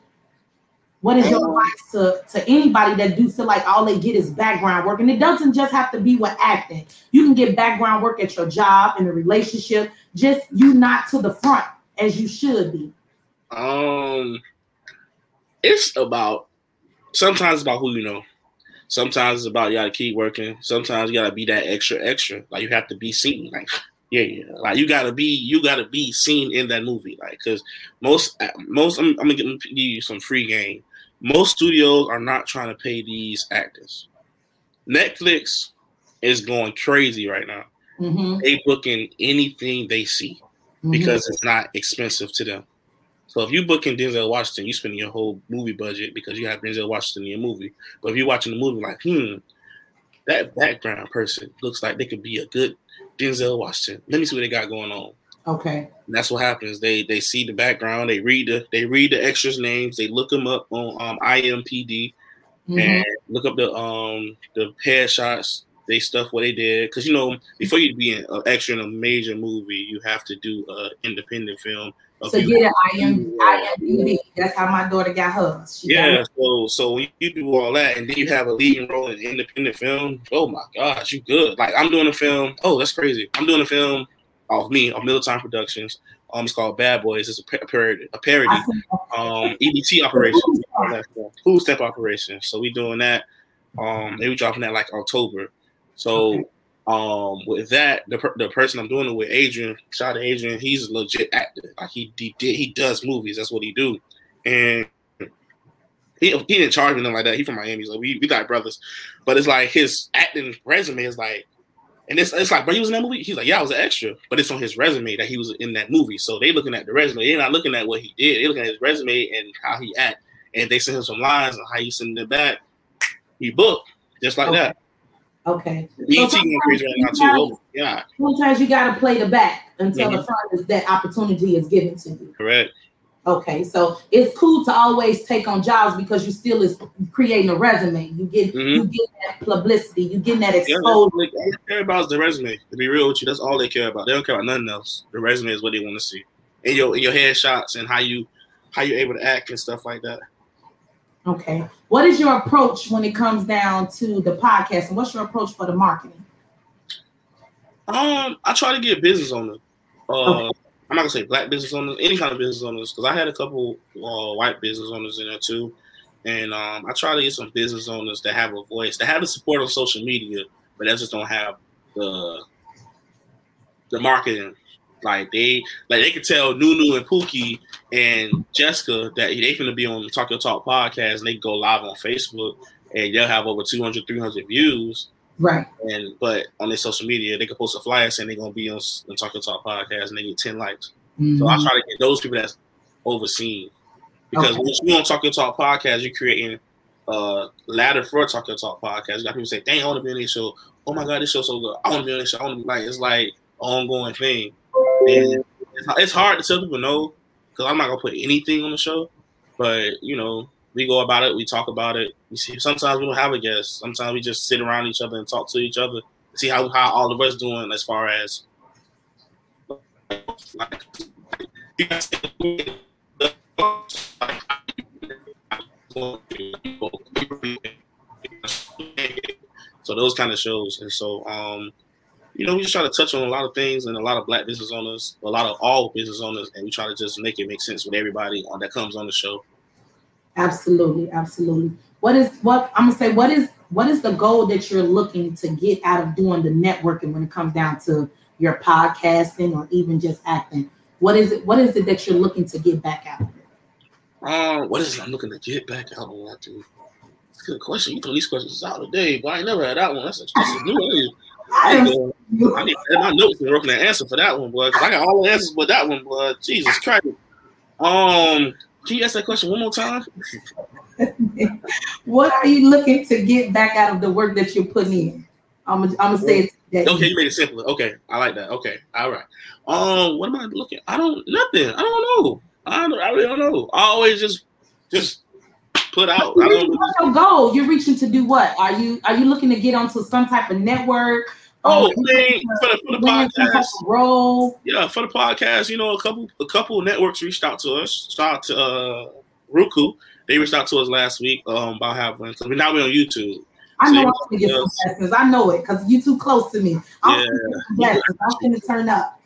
What is your advice to, to anybody that do feel like all they get is background work? And it doesn't just have to be with acting. You can get background work at your job, in a relationship, just you not to the front as you should be. Um, it's about sometimes it's about who you know. Sometimes it's about you gotta keep working. Sometimes you gotta be that extra extra. Like you have to be seen. Like yeah, yeah. Like you gotta be you gotta be seen in that movie. Like because most most I'm, I'm gonna give you some free game. Most studios are not trying to pay these actors. Netflix is going crazy right now. Mm-hmm, They booking anything they see because it's not expensive to them. So if you booking Denzel Washington, you spending your whole movie budget because you have Denzel Washington in your movie. But if you're watching the movie, like, hmm, that background person looks like they could be a good Denzel Washington. Let me see what they got going on. Okay. And that's what happens. They they see the background, they read the they read the extras names, they look them up on um, IMDb Mhm. and look up the um the headshots, they stuff what they did. Because you know, before you be an extra in a major movie, you have to do a independent film. of To you. get an IM, IMDb. That's how my daughter got hers. She got Yeah, so so you do all that, and then you have a leading role in an independent film. Oh my gosh, you good? Like I'm doing a film. Oh, that's crazy. I'm doing a film off me, of Middle Time Productions. Um, it's called Bad Boys. It's a pa- parody. A parody. Um, EBT operation. Food step operation. So we doing that. Um, they were dropping that like October. So um, with that, the, per- the person I'm doing it with, Adrian, shout out to Adrian, he's a legit actor. Like he, he did, he does movies. That's what he do. And he, he didn't charge me nothing like that. He from Miami, so we, we got brothers. But it's like his acting resume is like, and it's, it's like, but he was in that movie. He's like, yeah, I was an extra, but it's on his resume that he was in that movie. So they looking at the resume. They're not looking at what he did. They looking at his resume and how he act. And they send him some lines and how he send it back. He booked just like Okay. that. Okay. So going crazy right now too. sometimes- yeah, Sometimes you got to play the back until the Mhm. front is that opportunity is given to you. correct. Okay, so it's cool to always take on jobs because you still is creating a resume. You get you Mhm. get that publicity, you getting that exposure. all they care about the resume. To be real with you, that's all they care about. They don't care about nothing else. The resume is what they want to see, and your and your headshots and how you how you able to act and stuff like that. Okay, what is your approach when it comes down to the podcast, and what's your approach for the marketing? Um, I try to get business owners. Uh, Okay. I'm not gonna say black business owners, any kind of business owners, because I had a couple uh, white business owners in there too, and um, I try to get some business owners that have a voice, that have the support on social media, but that just don't have the the marketing. Like they like they could tell Nunu and Pookie and Jessica that they finna be on the Talk Your Talk podcast and they go live on Facebook and they'll have over 200, 300 views Right. and but on their social media, they can post a flyer saying they're gonna be on the Talk Your Talk podcast, and they get ten likes. So I Mhm. try to get those people that's overseen, because Okay. when you on Talk Your Talk podcast, you're creating a ladder for Talk Your Talk podcast. You got people say, "Dang, I want to be on this show." Oh my god, this show's so good. I want to be on this show. I want to be like it's like an ongoing thing. And it's, it's hard to tell people no, because I'm not gonna put anything on the show. But you know, we go about it, we talk about it. We see sometimes we don't have a guest. Sometimes we just sit around each other and talk to each other, see how how all of us doing as far as like, so those kind of shows, and so um, you know, we just try to touch on a lot of things and a lot of black business owners, a lot of all business owners, and we try to just make it make sense with everybody on that comes on the show. Absolutely, absolutely. What is what I'm gonna say? What is what is the goal that you're looking to get out of doing the networking when it comes down to your podcasting or even just acting? What is it? What is it that you're looking to get back out of it? Uh, what is it I'm looking to get back out of that? That's a good question. You throw these questions out today, but I ain't never had that one. That's a, that's a new one. I, I need to my notes and work on an answer for that one, boy. Because I got all the answers but that one, boy. Jesus Christ. Um, can you ask that question one more time? what are you looking to get back out of the work that you're putting in? I'm gonna, I'm gonna say it today. Okay, you made it simpler. Okay, I like that. Okay, all right. Um, what am I looking? I don't nothing. I don't know. I don't, I really don't know. I always just just put out. What's your goal? You're reaching to do what? Are you are you looking to get onto some type of network? Oh, um, for the, for the podcast. Role. Yeah, for the podcast, you know, a couple a couple networks reached out to us. Shout out to uh, Roku. They reached out to us last week um, about having because now we're on YouTube. I know so I'm gonna get some. I know it because you too close to me. I'm yeah. I'm gonna turn up.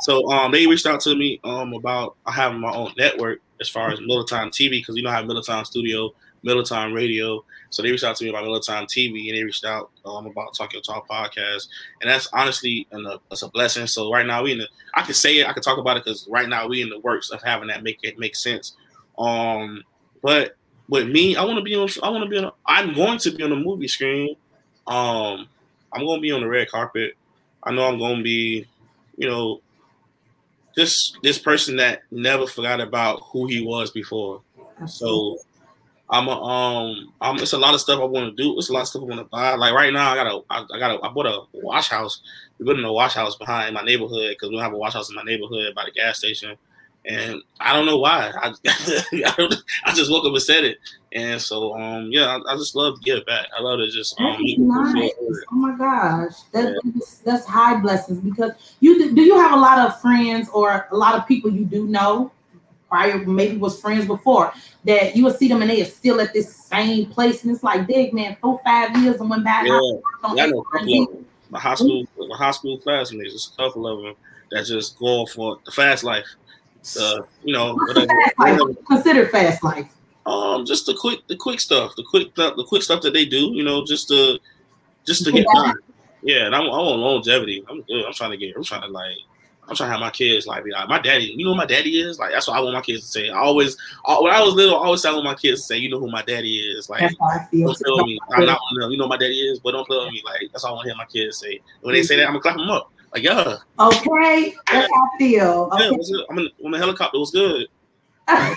So um, they reached out to me um about having my own network as far as Time TV because you know I have Time Studio, Time Radio. So they reached out to me about Middle Time TV and they reached out um about Talk Your Talk podcast, and that's honestly and it's a blessing. So right now we in the I can say it, I can talk about it because right now we in the works of having that make it make sense. Um, but with me, I want to be on. I want to be on. I'm going to be on the movie screen. Um, I'm going to be on the red carpet. I know I'm going to be, you know, this this person that never forgot about who he was before. So I'm a um I'm it's a lot of stuff I want to do. It's a lot of stuff I want to buy. Like right now, I got a I, I got a I bought a wash house. We're building a wash house behind my neighborhood because we don't have a wash house in my neighborhood by the gas station. And I don't know why. I, I just woke up and said it. And so, um, yeah, I, I just love to give back. I love to just. Um, nice. Oh my gosh, that, yeah. that's high blessings because you do. You have a lot of friends or a lot of people you do know, prior maybe was friends before that you will see them and they are still at this same place, and it's like, dig man, four five years and went back. Yeah, yeah I know a couple of them. My high school, my high school classmates, just a couple of them that just go off for the fast life uh, you know, whatever, whatever. Consider fast life. Um, just the quick, the quick stuff, the quick, the quick stuff that they do. You know, just to, just to get done. Yeah, and I'm, I want longevity. I'm good. I'm trying to get. I'm trying to like. I'm trying to have my kids like be like my daddy. You know who my daddy is? Like that's what I want my kids to say. I always, when I was little, I always tell my kids to say, "You know who my daddy is." Like, don't play me. I'm not one of them. You know my daddy is, but don't play with me. Like that's all I want to hear my kids say. When they say that, I'm gonna clap them up. Like, yeah. Okay, that's how I feel. Okay. Yeah, I'm in, on the helicopter. It was good.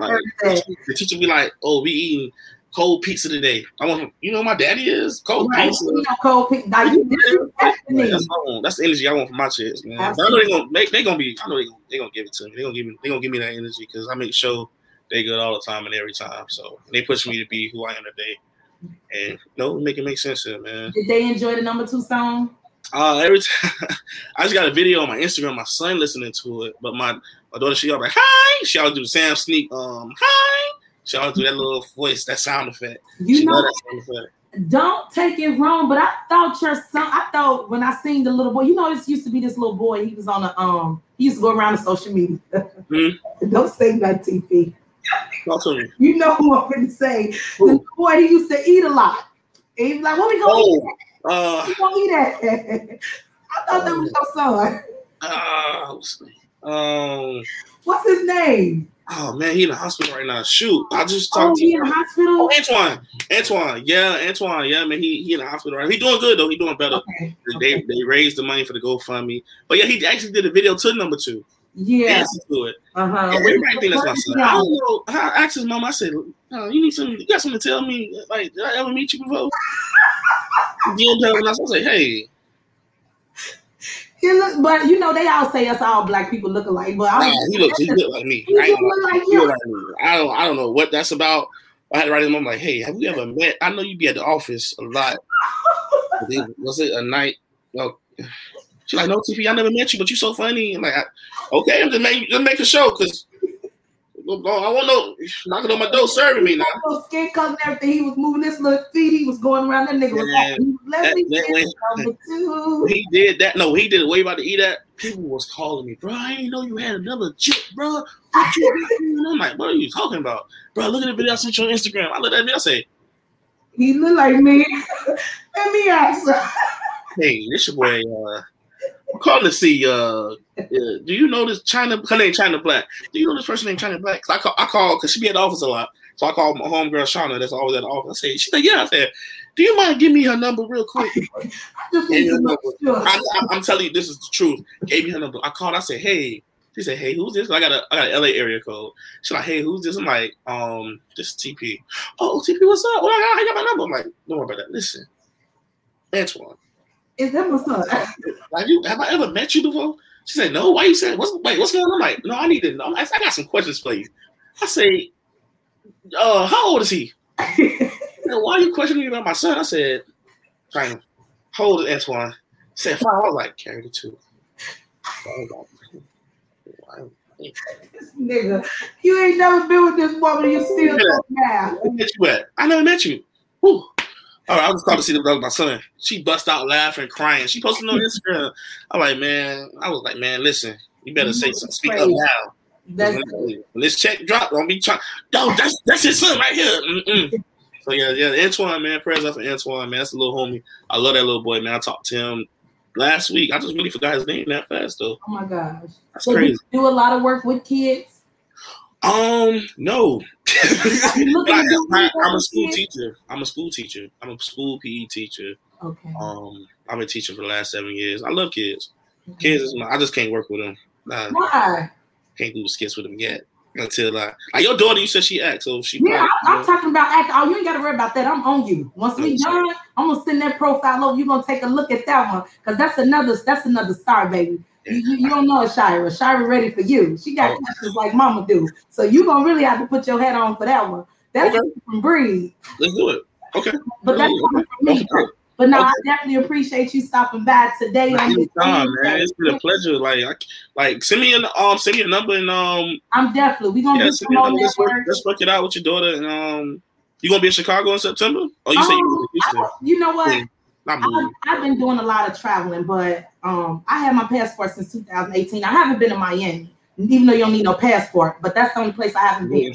Like. The teacher be like, "Oh, we eating cold pizza today." I want, you know, my daddy is cold right. pizza. You know, cold pizza. Now you that's, that's the energy I want from my kids, man. I know they gonna make. They gonna be. I know they gonna, they gonna give it to me. They gonna give me. They gonna give me that energy because I make sure they good all the time and every time. So they push me to be who I am today. And you no, know, make it make sense here, man. Did they enjoy the number two song? Uh, every time I just got a video on my Instagram, my son listening to it, but my, my daughter she always like hi. She always do the Sam Sneak um hi. She always do that little voice, that sound effect. You she know, effect. don't take it wrong, but I thought your son. I thought when I seen the little boy, you know, this used to be this little boy. He was on a um. He used to go around the social media. Mm-hmm. don't say that, TP. You know who I'm going to say. The boy he used to eat a lot. He was like, "What we gonna oh. eat?" Uh, you want that? I thought that was your son. Uh, um, What's his name? Oh man, he in the hospital right now. Shoot, I just talked oh, to he in the hospital. Oh, Antoine, Antoine, yeah, Antoine, yeah, man, he he in the hospital right. Now. He doing good though. He doing better. Okay. They okay. they raised the money for the GoFundMe, but yeah, he actually did a video to number two. Yeah, to it. Uh-huh. Yeah, everybody think that's my son. I don't know. I asked his mom. I said, oh, "You need some. You got something to tell me? Like, did I ever meet you before?" Again, I was like, "Hey." It look, but you know they all say us all black people look alike. But I Nah, he looks he look like me. He I, look like you. like. I don't I don't know what that's about. I had to write him. I'm like, hey, have we ever met? I know you'd be at the office a lot. Was it a night? Well, she's like, no, TP, I never met you, but you're so funny. I'm like, I, okay, I'm just make just make a I want no knocking on my door serving me now. skin and everything. He was moving his little feet. He was going around. That nigga was like, let that- me that get way- number two. He did that. No, he did it way about to eat that. People was calling me, bro. I didn't know you had another chip, bro. What you doing?" I'm like, what are you talking about, bro? Look at the video I sent you on Instagram. I look at video. I say, He look like me. Let me ask. hey, this your boy. Uh, To see. Uh, uh, do you know this China? Her name China Black. Do you know this person named China Black? 'Cause I call, I call, cause she be at the office a lot. So I called my homegirl Shauna. That's always at the office. I say, she said, yeah. I said, do you mind giving me her number real quick? I just need to make sure. I, I'm telling you, this is the truth. Gave me her number. I called. I said, "Hey." She said, "Hey, who's this?" I got a I got an LA area code. She's like, "Hey, who's this?" I'm like, "Um, this is TP." Oh, TP, what's up? Well, I got, I got my number. I'm like, "Don't worry about that. Listen, Antoine, Is that my son? have you have I ever met you before?" She said, "No." Why you saying? What's wait? What's going on? I'm like, "No, I need to know." I, I got some questions for you. I say, "Uh, how old is he?" Said, Why are you questioning me about my son? I said, "Trying to hold it, Antoine." She said, "Fine." I was like, "Carry the two. I? Nigga, you ain't never been with this woman. You still Yeah. so mad. Where met you? I never met you. Whew. All right, I was called to see the dog. My son. She bust out laughing, crying. She posted on Instagram. I'm like, man. I was like, man, listen. You better say something. Speak up. That's when this check drop, don't be trying. No, that's that's his son right here. Mm-mm. So yeah, yeah, Antoine, man. Prayers up for Antoine, man. That's a little homie. I love that little boy, man. I talked to him last week. I just really forgot his name that fast though. oh my gosh. That's So crazy. you do a lot of work with kids. Um, no. Looking I, to do I, anything I'm a school teacher. I'm a school teacher. I'm a school PE teacher. Okay. Um, I've been teaching for the last seven years. I love kids. Kids is my. I just can't work with them. Nah, Why? can't do skits with them yet. Until I, like your daughter, you said she acts, so she. Yeah, probably- I'm, I'm talking about act. Oh, you ain't got to worry about that. I'm on you. Once we done, I'm gonna send that profile over. You gonna take a look at that one because that's another. That's another star, baby. You, you, don't know a Shira. Shira ready for you. She got Oh. questions like Mama do. So you gonna really have to put your head on for that one. That's Okay. from Breed. Let's do it. Okay. But that's coming from me. But no, Okay. I definitely appreciate you stopping by today on Anytime, man. It's been a pleasure. Like, I, like send me an um, send me a number and um, I'm definitely we gonna yeah, do send some more number. Let's work, let's work it out with your daughter and um, you gonna be in Chicago in September? Oh, you say Um, you you know what? Yeah. I've. I've been doing a lot of traveling, but um, I had my passport since 2018. I haven't been to Miami, even though you don't need no passport. But that's the only place I haven't been.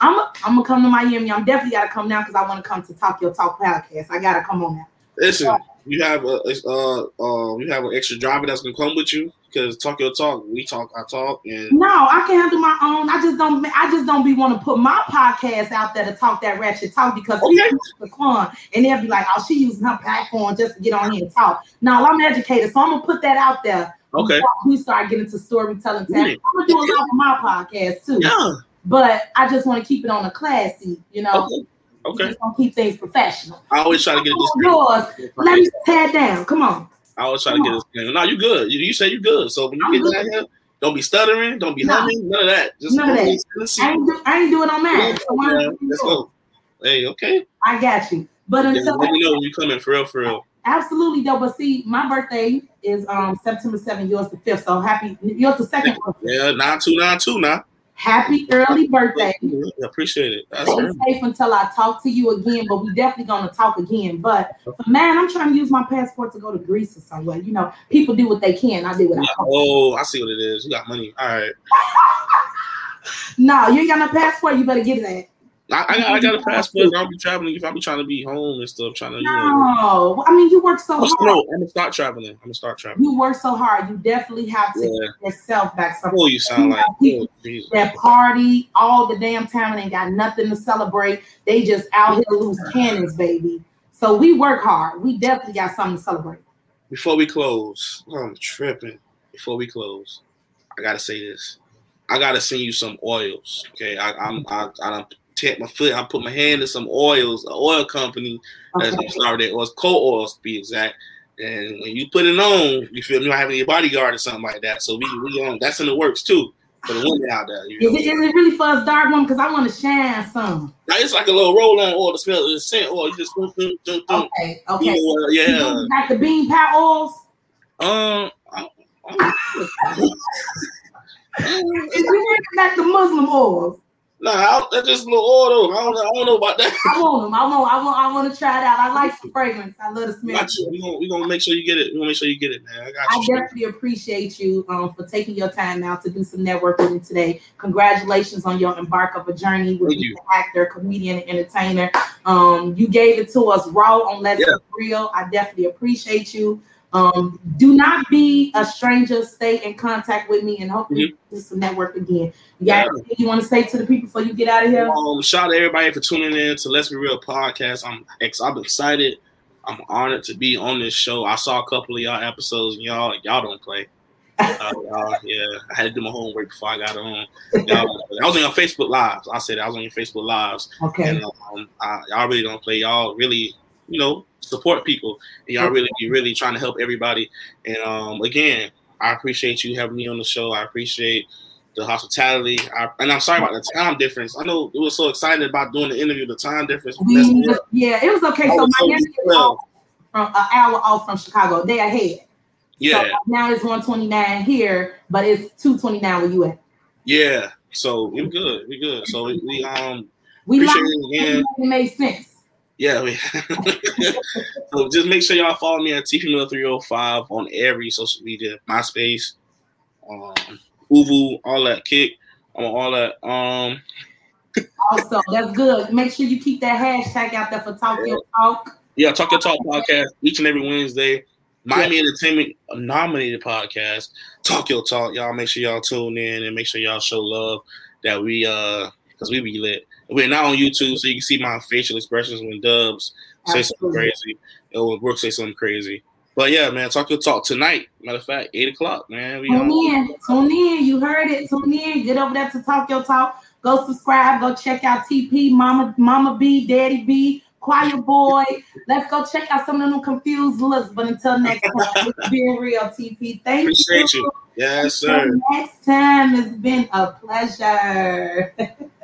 I'm I'm gonna come to Miami. I'm definitely gotta come now because I want to come to Talk Your Talk podcast. I gotta come on now. Listen, you have a uh uh you have an extra driver that's gonna come with you because talk your talk, we talk, I talk, and No, I can handle my own. I just don't. I just don't be want to put my podcast out there to talk that ratchet talk because Okay. the fun and they'll be like, "Oh, she using her platform just to get on here and talk." No, I'm educated, so I'm gonna put that out there. okay, We start getting to storytelling. Yeah. I'm gonna do a lot with my podcast too, yeah, but I just want to keep it on a classy. You know, okay, okay. just gonna keep things professional. I always try to get this. Yours. Let me tear down. Come on. I always try to get this. No, you good. You, you say you good. So when you I'm get good. down here, don't be stuttering, don't be No. humming, none of that. Just None of that. I ain't, do, I ain't doing on. So Yeah, don't let's go. Hey, okay. I got you. But until let me know when you coming for real, for real. Absolutely, though. But see, my birthday is um September 7th, yours the 5th. So happy, yours the second. Yeah, nine two nine two now. Happy early birthday. I appreciate it. That's Stay safe until I talk to you again, but we definitely gonna talk again. But man, I'm trying to use my passport to go to Greece or somewhere. You know, people do what they can. I do what I can. Oh, I see what it is. You got money. All right. No, you ain't got no passport. You better get it at. I, I, got, I got a passport. I'll be traveling. If I'll be trying to be home and stuff, trying to, you know. No, I mean you work so hard. no, I'm gonna start traveling. I'm gonna start traveling. You work so hard. You definitely have to Yeah. get yourself back. Some Oh, you sound like oh, that party all the damn time and ain't got nothing to celebrate. They just out here loose cannons, baby. So we work hard. We definitely got something to celebrate. Before we close, I'm tripping. Before we close, I gotta say this. I gotta send you some oils. Okay, I, I'm I, I done tap my foot. I put my hand in some oils. An oil company Okay. started. It was co oils to be exact. And when you put it on, you feel me, you have any bodyguard or something like that. So we we on that's in the works too for the women out there. You know? Is it, is it really for us dark women? Because I want to shine some. Now, it's like a little roll on oil to smell the scent oil. You just. Okay, okay. You know, uh, yeah. Like the bean pat oils. Um, I- I- Is it like the Muslim oils? Nah, I, that's just a little oil. I don't, I don't know about that. I want them. I want. I want. I want to try it out. I like the fragrance. I love the smell. Got you. We gonna we gonna make sure you get it. We gonna make sure you get it, man. I got I you. definitely appreciate you um, for taking your time out to do some networking today. Congratulations on your embark of a journey with you. an actor, comedian, and entertainer. Um, you gave it to us raw on Let's Yeah. Real. I definitely appreciate you. Um, do not be a stranger. Stay in contact with me, and hopefully do some network again. You got Mm-hmm. Yeah. you want to say to the people before you get out of here? Um, shout out to everybody for tuning in to Let's Be Real podcast. I'm ex- I'm excited. I'm honored to be on this show. I saw a couple of y'all episodes, and y'all y'all don't play. Uh, yeah, I had to do my homework before I got on. Y'all, I was on your Facebook lives. I said I was on your Facebook lives, Okay. and um, I, y'all really don't play. Y'all really, you know, support people, and y'all really be really trying to help everybody. And um, again, I appreciate you having me on the show. I appreciate the hospitality. I, and I'm sorry about the time difference. I know it was so excited about doing the interview. The time difference. We, yeah, it was okay. So was Miami is off from an hour off from Chicago. They ahead. yeah, So now it's 129 here, but it's 229 where you at. yeah. So we good. We're good. So we, we um We appreciate like it again. it made sense. Yeah. We, so just make sure y'all follow me at TP Miller 305 on every social media, MySpace, um, Uvu, all that kick. On all that. Um Also, that's good. Make sure you keep that hashtag out there for Talk Your Talk. Yeah, Talk Your Talk podcast each and every Wednesday. Miami Entertainment nominated podcast. Talk Your Talk. Y'all make sure y'all tune in and make sure y'all show love that we uh because we be lit. We're not on YouTube, so you can see my facial expressions when Dubs say something crazy or when Brooke say something crazy. But yeah, man, Talk Your Talk tonight. Matter of fact, eight o'clock, man. We Tune on. in. Tune in. You heard it. Tune in. Get over there to Talk Your Talk. Go subscribe. Go check out TP, Mama, Mama B, Daddy B, Choir Boy. Let's go check out some of them confused looks. But until next time, it's being real, TP. Thank Appreciate you. Yes, sir. Until next time, it's been a pleasure.